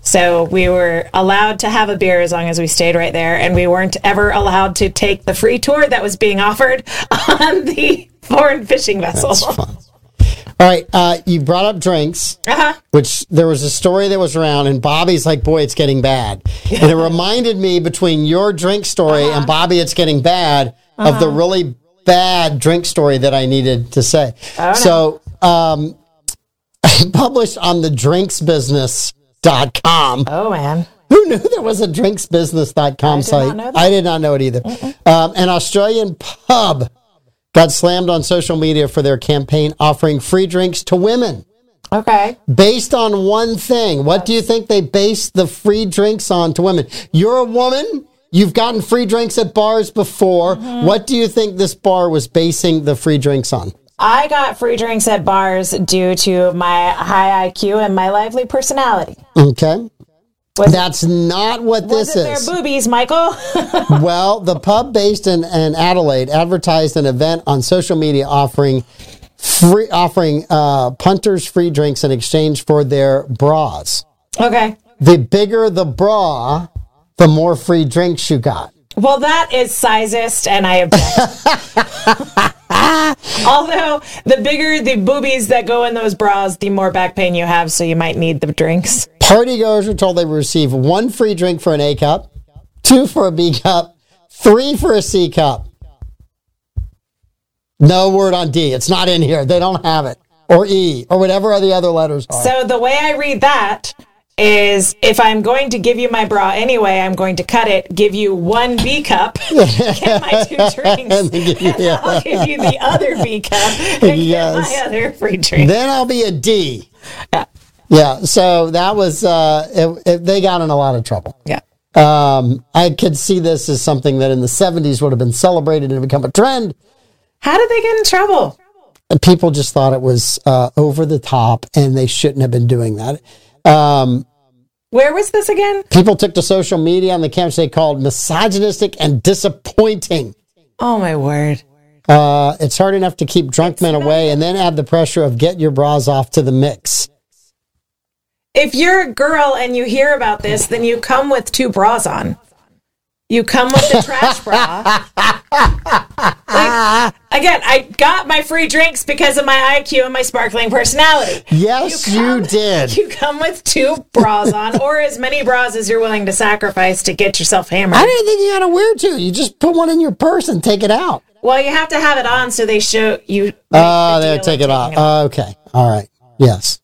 So we were allowed to have a beer as long as we stayed right there, and we weren't ever allowed to take the free tour that was being offered on the foreign fishing vessel. All right. Uh, you brought up drinks. Uh-huh. which there was a story that was around, and Bobby's like, "Boy, it's getting bad," and it reminded me between your drink story Uh-huh. and Bobby, it's getting bad of the really bad drink story that I needed to say. Oh, So, um, published on the drinksbusiness.com. Oh man. Who knew there was a drinksbusiness.com did site? not know that. I did not know it either. Um, an Australian pub got slammed on social media for their campaign offering free drinks to women Okay. based on one thing. What do you think they based the free drinks on to women? You're a woman. You've gotten free drinks at bars before. What do you think this bar was basing the free drinks on? I got free drinks at bars due to my high IQ and my lively personality. Okay. Was- That's not what this it is. their boobies, Michael? Well, the pub based in, in Adelaide advertised an event on social media offering free offering uh, punters free drinks in exchange for their bras. okay. The bigger the bra, the more free drinks you got. Well, that is sizist, and I object. Although the bigger the boobies that go in those bras, the more back pain you have, so you might need the drinks. Partygoers were told they would receive one free drink for an A cup, two for a B cup, three for a C cup. No word on D. It's not in here. They don't have it. Or E, or whatever are the other letters are. So the way I read that is if I'm going to give you my bra anyway, I'm going to cut it, give you one B cup, get my two drinks, And give you and the I'll give you the other B cup and Yes. get my other free drink. then I'll be a D. Yeah. Yeah. So that was, uh, it, it, they got in a lot of trouble. Yeah. Um, I could see this as something that in the 70s would have been celebrated and become a trend. How did they get in trouble? And people just thought it was uh, over the top and they shouldn't have been doing that. Um, Where was this again? people took to social media on the campus they called misogynistic and disappointing. Oh my word. Uh, it's hard enough to keep drunk men away and then add the pressure of get your bras off to the mix. If you're a girl and you hear about this, then you come with two bras on. You come with the trash bra. Like, again, I got my free drinks because of my IQ and my sparkling personality. Yes, you, come- did. You come with two bras on, or as many bras as you're willing to sacrifice to get yourself hammered. I didn't think you had to wear two. You just put one in your purse and take it out. well, you have to have it on so they show you. Oh, the deal take it off. taking oh, okay. All right. Yes.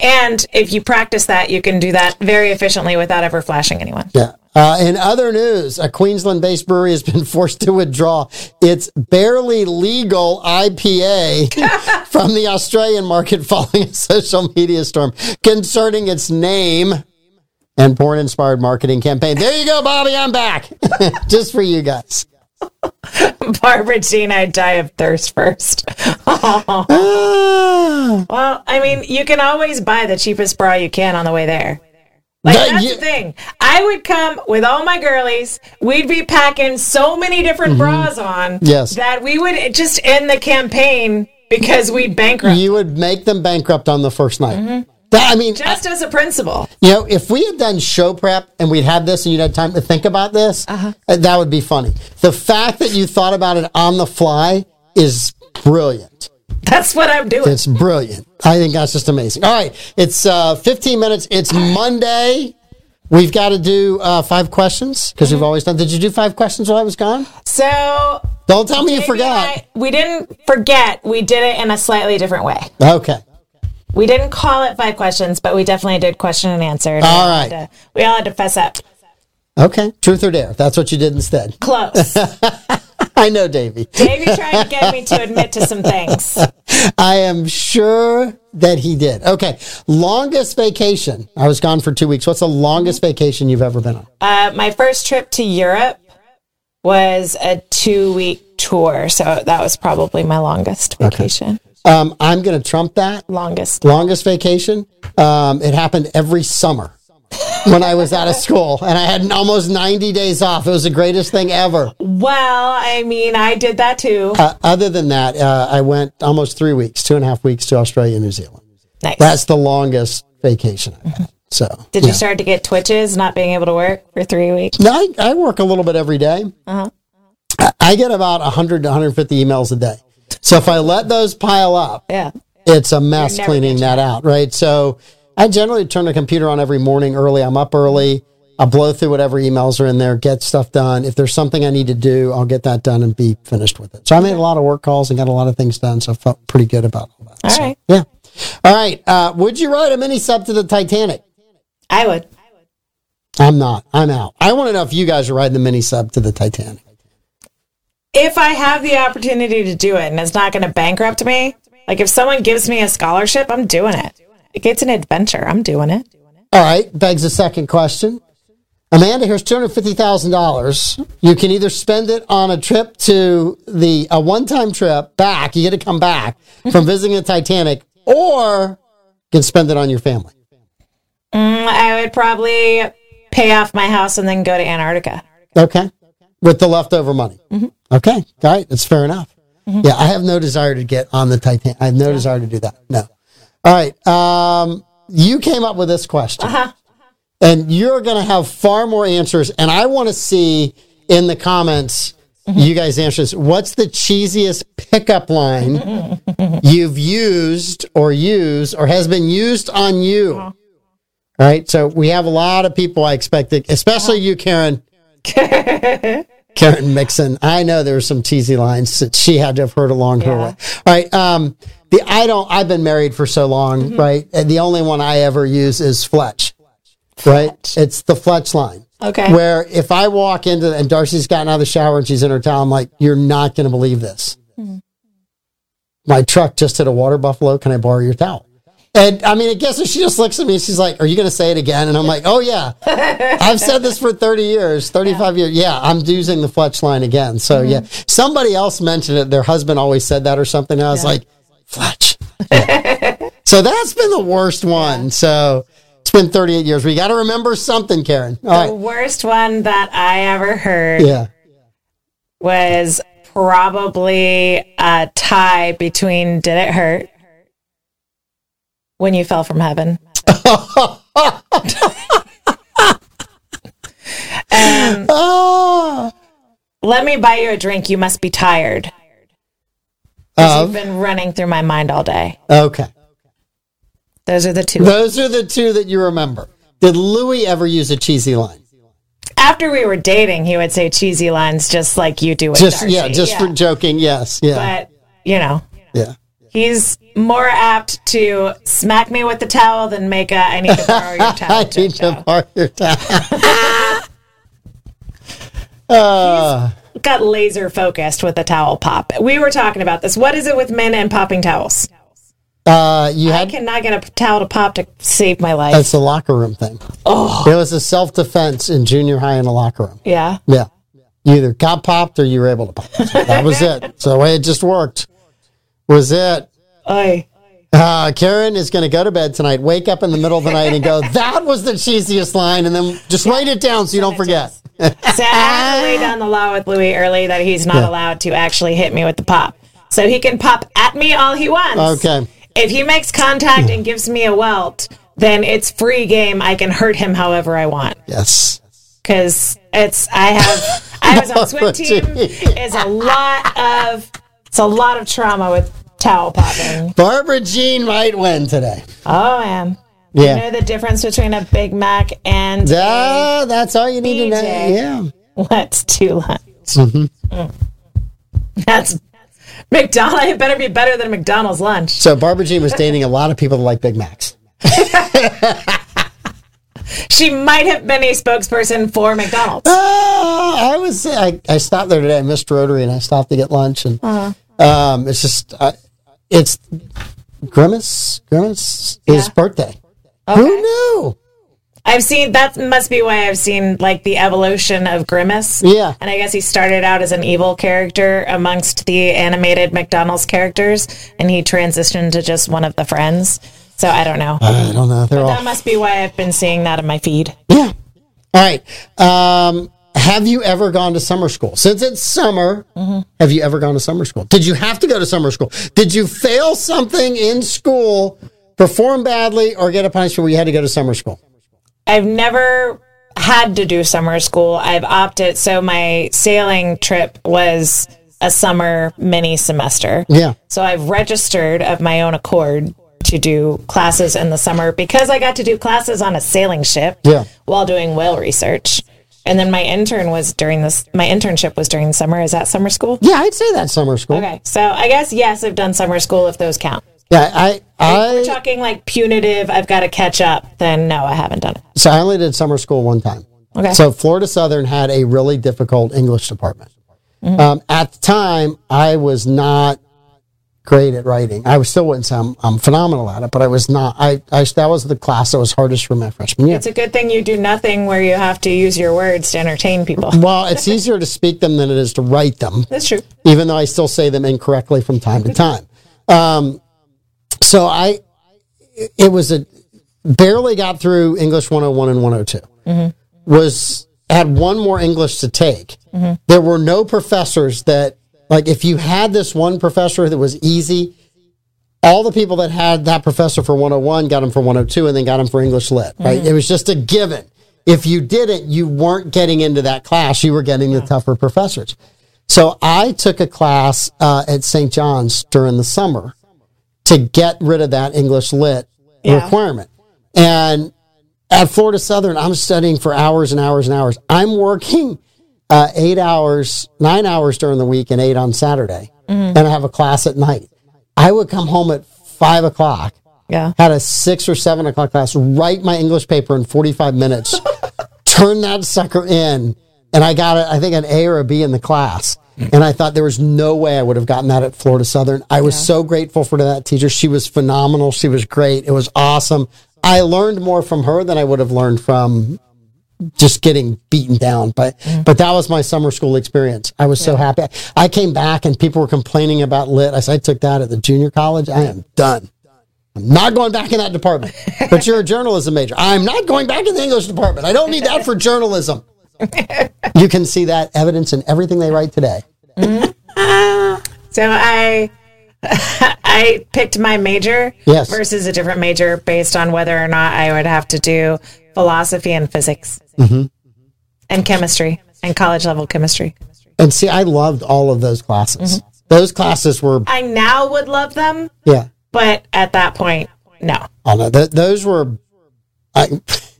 And if you practice that, you can do that very efficiently without ever flashing anyone. Yeah. Uh, in other news, a Queensland based brewery has been forced to withdraw its barely legal IPA from the Australian market following a social media storm concerning its name and porn inspired marketing campaign. There you go, Bobby. I'm back. Just for you guys. Barbara Jean, I die of thirst first. Ah. well, I mean, you can always buy the cheapest bra you can on the way there. Like That that's you- the thing. I would come with all my girlies. We'd be packing so many different bras on Mm-hmm. Yes. that we would just end the campaign because we'd bankrupt. you would make them bankrupt on the first night. That, I mean, just as a principle. You know, if we had done show prep and we'd had this and you'd had time to think about this, uh, that would be funny. The fact that you thought about it on the fly is brilliant. That's what I'm doing. It's brilliant. I think that's just amazing. All right. It's uh, 15 minutes. It's Monday. We've got to do uh, five questions because we've always done. Did you do five questions while I was gone? So Don't tell me you forgot. I- we didn't forget. We did it in a slightly different way. Okay. We didn't call it five questions, but we definitely did question and answer. and All we right. to- we all had to fess up. Okay. Truth or dare. That's what you did instead. Close. I know, Davey. Davey tried to get me to admit to some things. I am sure that he did. Okay. Longest vacation. I was gone for two weeks. What's the longest vacation you've ever been on? Uh, my first trip to Europe was a two week tour, so that was probably my longest vacation. Um, I'm going to trump that. Longest. Longest vacation. Um, it happened every summer when I was out of school and I had almost 90 days off. It was the greatest thing ever. Well, I mean, I did that too. Uh, other than that, uh, I went almost three weeks, two and a half weeks to Australia, and New Zealand. nice. That's the longest vacation I've had. So, did yeah. you start to get twitches not being able to work for three weeks? No, I, I work a little bit every day. Uh-huh. I, I get about 100 to 150 emails a day. So if I let those pile up, Yeah. it's a mess cleaning that out, right? So I generally turn the computer on every morning early. I'm up early. I'll blow through whatever emails are in there, get stuff done. If there's something I need to do, I'll get that done and be finished with it. So I made a lot of work calls and got a lot of things done. So I felt pretty good about all that. All So, right. Yeah. All right. Uh, would you write a mini sub to the Titanic? I would. I'm not. I'm out. I want to know if you guys are writing the mini sub to the Titanic. If I have the opportunity to do it and it's not going to bankrupt me, like if someone gives me a scholarship, I'm doing it. It's an adventure. I'm doing it. All right, begs a second question. Amanda, here's two hundred fifty thousand dollars. You can either spend it on a trip to the a one time trip back. You get to come back from mm-hmm. visiting the Titanic, or you can spend it on your family. Mm, I would probably pay off my house and then go to Antarctica. Okay, with the leftover money. Mm-hmm. Okay, all right, that's fair enough. Mm-hmm. Yeah, I have no desire to get on the Titanic. I have no desire to do that. No. All right, um, you came up with this question. and you're going to have far more answers. And I want to see in the comments, you guys answers. What's the cheesiest pickup line you've used or use or has been used on you? All right. So we have a lot of people I expected, especially you, Karen. Karen Mixon. I know there were some cheesy lines that she had to have heard along her way. All right. Um, the I don't. I've been married for so long, mm-hmm. right? And the only one I ever use is Fletch. Right. It's the Fletch line. Okay. Where if I walk into and Darcy's gotten out of the shower and she's in her towel, I'm like, you're not going to believe this. Mm-hmm. My truck just hit a water buffalo. Can I borrow your towel? And I mean, I guess if she just looks at me, she's like, "Are you going to say it again?" And I'm like, "Oh yeah, I've said this for 30 years, 35 years. Yeah, I'm using the Fletch line again." So mm-hmm. yeah, somebody else mentioned it. Their husband always said that or something. And I was like, "Fletch." So that's been the worst one. So it's been 38 years. We got to remember something, Karen. All The right. worst one that I ever heard Yeah. was probably a tie between Did It Hurt when you fell from heaven? and Oh. Um, ah. let me buy you a drink. You must be tired. Of? Been running through my mind all day. Okay. Those are the two. Those are the two that you remember. Did Louis ever use a cheesy line? After we were dating, he would say cheesy lines just like you do with Just Darcy. yeah, just for joking. Yes, yeah, But, you know, yeah. he's more apt to smack me with the towel than make a I need to borrow your towel. I need to borrow your towel. uh, got laser focused with the towel pop. We were talking about this. What is it with men and popping towels? uh, you I had cannot get a towel to pop to save my life. that's the locker room thing. Oh, it was a self defense in junior high in the locker room. yeah. Yeah, you either got popped or you were able to pop. So that was it. So the way it just worked was it. Oy. Uh, Karen is going to go to bed tonight, wake up in the middle of the night and go, that was the cheesiest line. And then just write it down so you don't forget. So I lay down the law with Louis early that he's not Yeah. allowed to actually hit me with the pop. So he can pop at me all he wants. Okay. If he makes contact and gives me a welt, then it's free game. I can hurt him however I want. Yes. because it's I have I was on swim team. It's a lot of it's a lot of trauma with towel popping. Barbara Jean might win today. Oh man, Yeah. you know the difference between a Big Mac and Ah, that's all you need to know. BJ. Yeah. what's two lunch? Mm-hmm. Mm. That's McDonald's. It better be better than McDonald's lunch. So Barbara Jean was dating a lot of people that like Big Macs. She might have been a spokesperson for McDonald's. Ah, I was I, I stopped there today. I missed Rotary and I stopped to get lunch and um, it's just uh, it's Grimace Grimace his birthday. Who knew? I've seen that must be why I've seen like the evolution of Grimace. Yeah. And I guess he started out as an evil character amongst the animated McDonald's characters and he transitioned to just one of the friends. So I don't know. I don't know. All that must be why I've been seeing that in my feed. Yeah. All right. Um, have you ever gone to summer school? Since it's summer, have you ever gone to summer school? Did you have to go to summer school? Did you fail something in school, perform badly, or get a punishment where you had to go to summer school? I've never had to do summer school. I've opted so my sailing trip was a summer mini semester. Yeah. So I've registered of my own accord to do classes in the summer because I got to do classes on a sailing ship Yeah. while doing whale research. And then my intern was during this my internship was during the summer. Is that summer school? Yeah, I'd say that's summer school. Okay. So I guess yes, I've done summer school if those count. Yeah, I, If we're I, talking like punitive, I've got to catch up, then no, I haven't done it. so I only did summer school one time. Okay. So Florida Southern had a really difficult English department. Mm-hmm. Um, at the time, I was not great at writing. I was still wouldn't say I'm, I'm phenomenal at it, but I was not. I, I that was the class that was hardest for my freshman year. It's a good thing you do nothing where you have to use your words to entertain people. well, it's easier to speak them than it is to write them, That's true. even though I still say them incorrectly from time to time. Um, so I, it was a barely got through English 101 and 102. Was had one more English to take. There were no professors that like if you had this one professor that was easy, all the people that had that professor for 101 got him for 102 and then got him for English lit, right? It was just a given. If you didn't, you weren't getting into that class. You were getting the tougher professors. So I took a class uh, at St. John's during the summer to get rid of that English lit Yeah. requirement. And at Florida Southern, I'm studying for hours and hours and hours. I'm working uh, eight hours, nine hours during the week and eight on Saturday. And I have a class at night. I would come home at five o'clock, Yeah. had a six or seven o'clock class, write my English paper in 45 minutes, turn that sucker in, and I got it, I think an A or a B in the class. And I thought there was no way I would have gotten that at Florida Southern. I was so grateful for that teacher. She was phenomenal. She was great. It was awesome. I learned more from her than I would have learned from just getting beaten down. But mm-hmm. but that was my summer school experience. I was so happy. I came back and people were complaining about lit. I said I took that at the junior college. I am done. I'm not going back in that department. But you're a journalism major. I'm not going back in the English department. I don't need that for journalism. You can see that evidence in everything they write today. Mm-hmm. So I I picked my major Yes. versus a different major based on whether or not I would have to do philosophy and physics Mm-hmm. and chemistry and college level chemistry. And see, I loved all of those classes. Those classes were, I now would love them, yeah. but at that point, no. Oh no, th- those were I,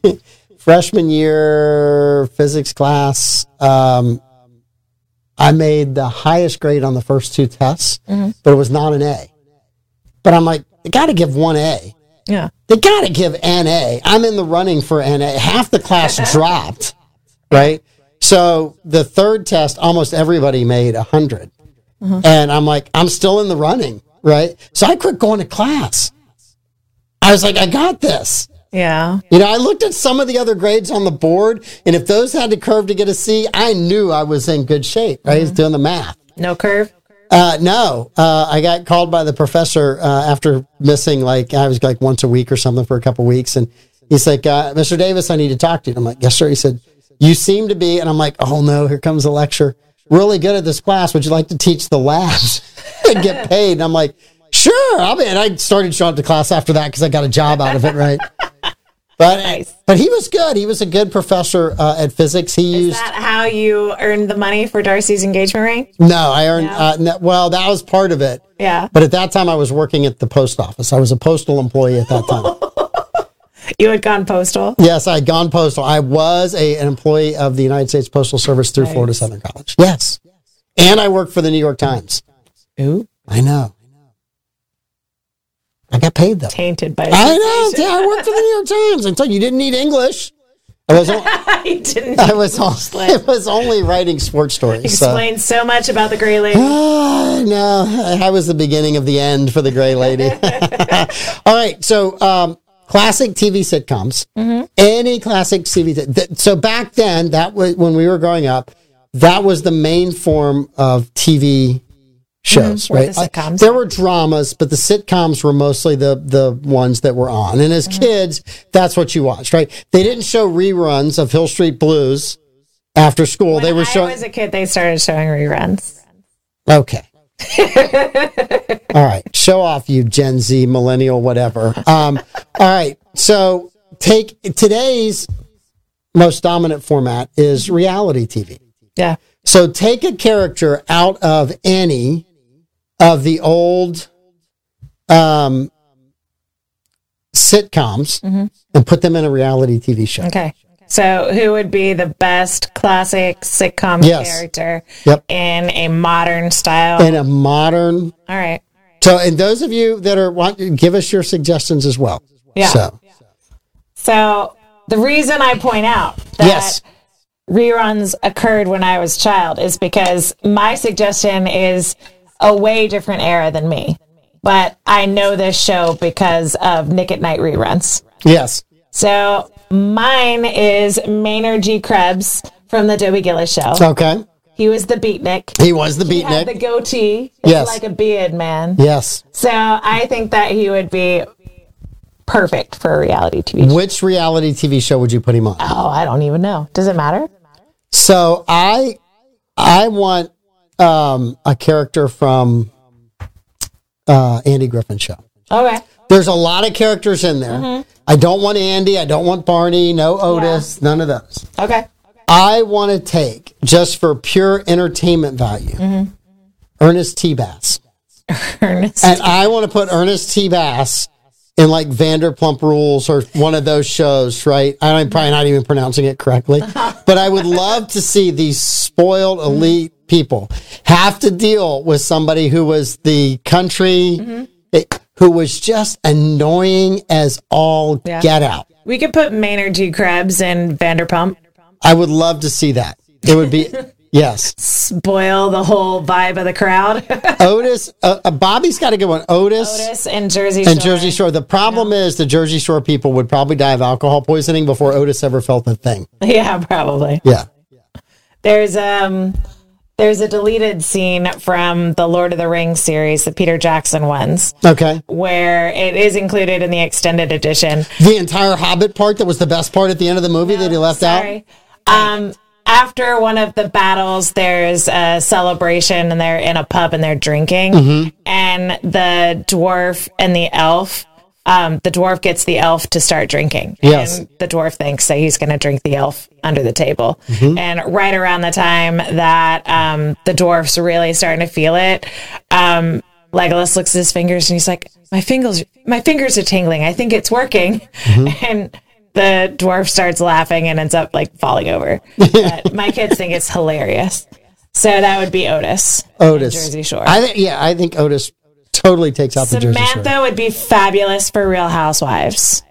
freshman year physics class. Um, I made the highest grade on the first two tests, but it was not an A. But I'm like, I got to give one A. Yeah. They got to give NA. I'm in the running for NA. Half the class dropped, right? So the third test, almost everybody made a 100. Mm-hmm. And I'm like, I'm still in the running, right? So I quit going to class. I was like, I got this. Yeah. You know, I looked at some of the other grades on the board, and if those had to curve to get a C, I knew I was in good shape. I was mm-hmm. doing the math. No curve. Uh, no, uh, I got called by the professor uh, after missing like I was like once a week or something for a couple weeks, and he's like, "Mr. Davis, I need to talk to you." And I'm like, "Yes, sir." He said, "You seem to be," and I'm like, "Oh no, here comes a lecture. Really good at this class. Would you like to teach the labs and get paid?" And I'm like, "Sure, I'll be." And I started showing up to class after that because I got a job out of it, right? But Nice. but he was good. He was a good professor uh, at physics. He Is used that how you earned the money for Darcy's engagement ring? no, I earned No? uh, no, well. That was part of it. Yeah. But at that time, I was working at the post office. I was a postal employee at that time. You had gone postal. yes, I had gone postal. I was a, an employee of the United States Postal Service through Florida Southern College. Yes. And I worked for the New York Times. Ooh. I know. I got paid though. Tainted by I know. Yeah, I worked for the New York Times until you didn't need English. I was, on- I didn't I was, on- it was only writing sports stories. So. explain so much about the gray lady. Ah, no, I was the beginning of the end for the gray lady. All right. So, um, classic TV sitcoms, Mm-hmm. any classic TV. th- So back then, that was when we were growing up. That was the main form of TV shows, right? Mm-hmm. the Uh, sitcoms. there were dramas, but the sitcoms were mostly the the ones that were on. And as kids, that's what you watched, right? They didn't show reruns of Hill Street Blues after school. they When were I showing. was a kid, they started showing reruns. Okay. all right. Show off, you Gen Z, millennial, whatever. Um, all right. So take today's most dominant format is reality TV. Yeah. So take a character out of any of the old um, sitcoms and put them in a reality TV show. Okay. So, who would be the best classic sitcom Yes. character Yep. in a modern style? In a modern. All right. So, and those of you that are want, give us your suggestions as well. Yeah. So, So, the reason I point out that Yes. reruns occurred when I was a child is because my suggestion is a way different era than me. But I know this show because of Nick at Nite reruns. yes. So mine is Maynard G. Krebs from the Dobie Gillis show. Okay. He was the beatnik. He was the He had the goatee. It's Yes. like a beard man. Yes. So I think that he would be perfect for a reality TV show. Which reality TV show would you put him on? Oh, I don't even know. Does it matter? So I I want um, a character from uh, Andy Griffith show. Okay. There's a lot of characters in there. I don't want Andy. I don't want Barney. No Otis. None of those. Okay. I want to take just for pure entertainment value. Ernest T. Bass, Ernest. and I want to put Ernest T. Bass in like Vanderplump Rules or one of those shows, right? I'm probably not even pronouncing it correctly, but I would love to see these spoiled elite people have to deal with somebody who was the country, eh, who was just annoying as all Yeah. get out. we could put Maynard G. Krebs in Vanderpump. I would love to see that. It would be, yes. Spoil the whole vibe of the crowd. Otis, uh, uh, Bobby's got a good one. Otis, Otis and Jersey and Jersey Shore. The problem is the Jersey Shore people would probably die of alcohol poisoning before Otis ever felt a thing. Yeah, probably. Yeah. There's um there's a deleted scene from the Lord of the Rings series, the Peter Jackson ones, Okay. where it is included in the extended edition. The entire Hobbit part that was the best part at the end of the movie that he left out. Sorry. Um after one of the battles, there's a celebration and they're in a pub and they're drinking. Mm-hmm. And the dwarf and the elf, um, the dwarf gets the elf to start drinking. Yes. And the dwarf thinks that he's going to drink the elf under the table. Mm-hmm. And right around the time that um, the dwarf's really starting to feel it, um, Legolas looks at his fingers and he's like, "My fingers, my fingers are tingling. I think it's working." Mm-hmm. And the dwarf starts laughing and ends up like falling over. but my kids think it's hilarious. So that would be Otis. Otis. Jersey Shore. I think, yeah, I think Otis totally takes out the Jersey Samantha would be fabulous for Real Housewives.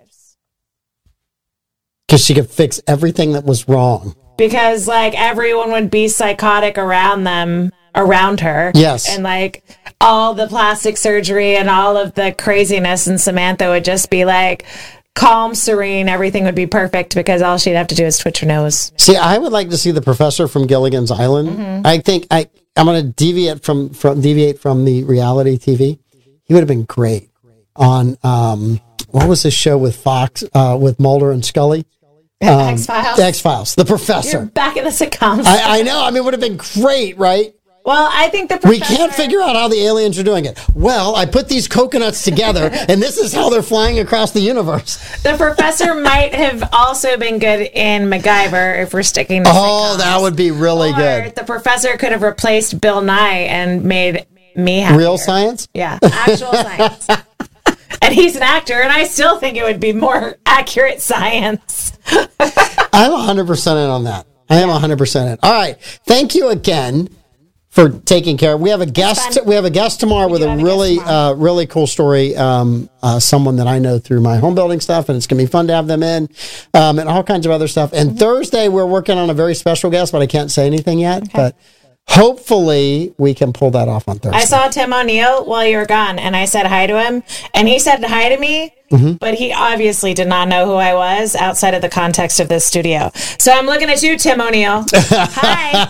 because she could fix everything that was wrong. because like everyone would be psychotic around them around her Yes. and like all the plastic surgery and all of the craziness and samantha would just be like calm serene everything would be perfect because all she'd have to do is twitch her nose See, I would like to see the professor from Gilligan's Island. Mm-hmm. I think I I'm going to deviate from from deviate from the reality TV. He would have been great on um what was this show with Fox uh with Mulder and Scully? x files The X Files. The professor. back in the sitcoms I, I know. I mean, it would have been great, right? Well i think the We can't figure out how the aliens are doing it. Well, I put these coconuts together, and this is how they're flying across the universe. the professor might have also been good in macgyver if we're sticking to Oh, that would be really or good. the professor could have replaced bill nye and made me happy Real science? Yeah, actual science. And he's an actor, and I still think it would be more accurate science. I'm 100% in on that. I am 100% in. All right. Thank you again for taking care. We have a guest. We have a guest tomorrow with a have a really, uh, really cool story. Um, uh, someone that I know through my home building stuff, and it's going to be fun to have them in, um, and all kinds of other stuff. Mm-hmm. And Thursday we're working on a very special guest, but I can't say anything yet. But hopefully we can pull that off on Thursday. I saw Tim O'Neill while you were gone, and I said hi to him, and he said hi to me, Mm-hmm. but he obviously did not know who I was outside of the context of this studio. So I'm looking at you, Tim O'Neill. hi.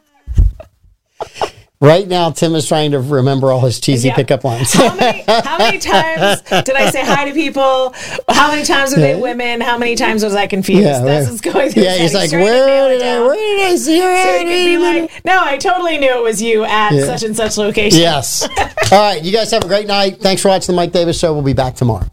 right now, Tim is trying to remember all his cheesy Yeah. pickup lines. How many, how many times did I say hi to people? How many times were they women? How many times was I confused? That's right. what's going through. yeah, he's like, where did, I, where did I see her? So be like, no, I totally knew it was you at such and such location. yes. All right. You guys have a great night. Thanks for watching the Mike Davis Show. We'll be back tomorrow.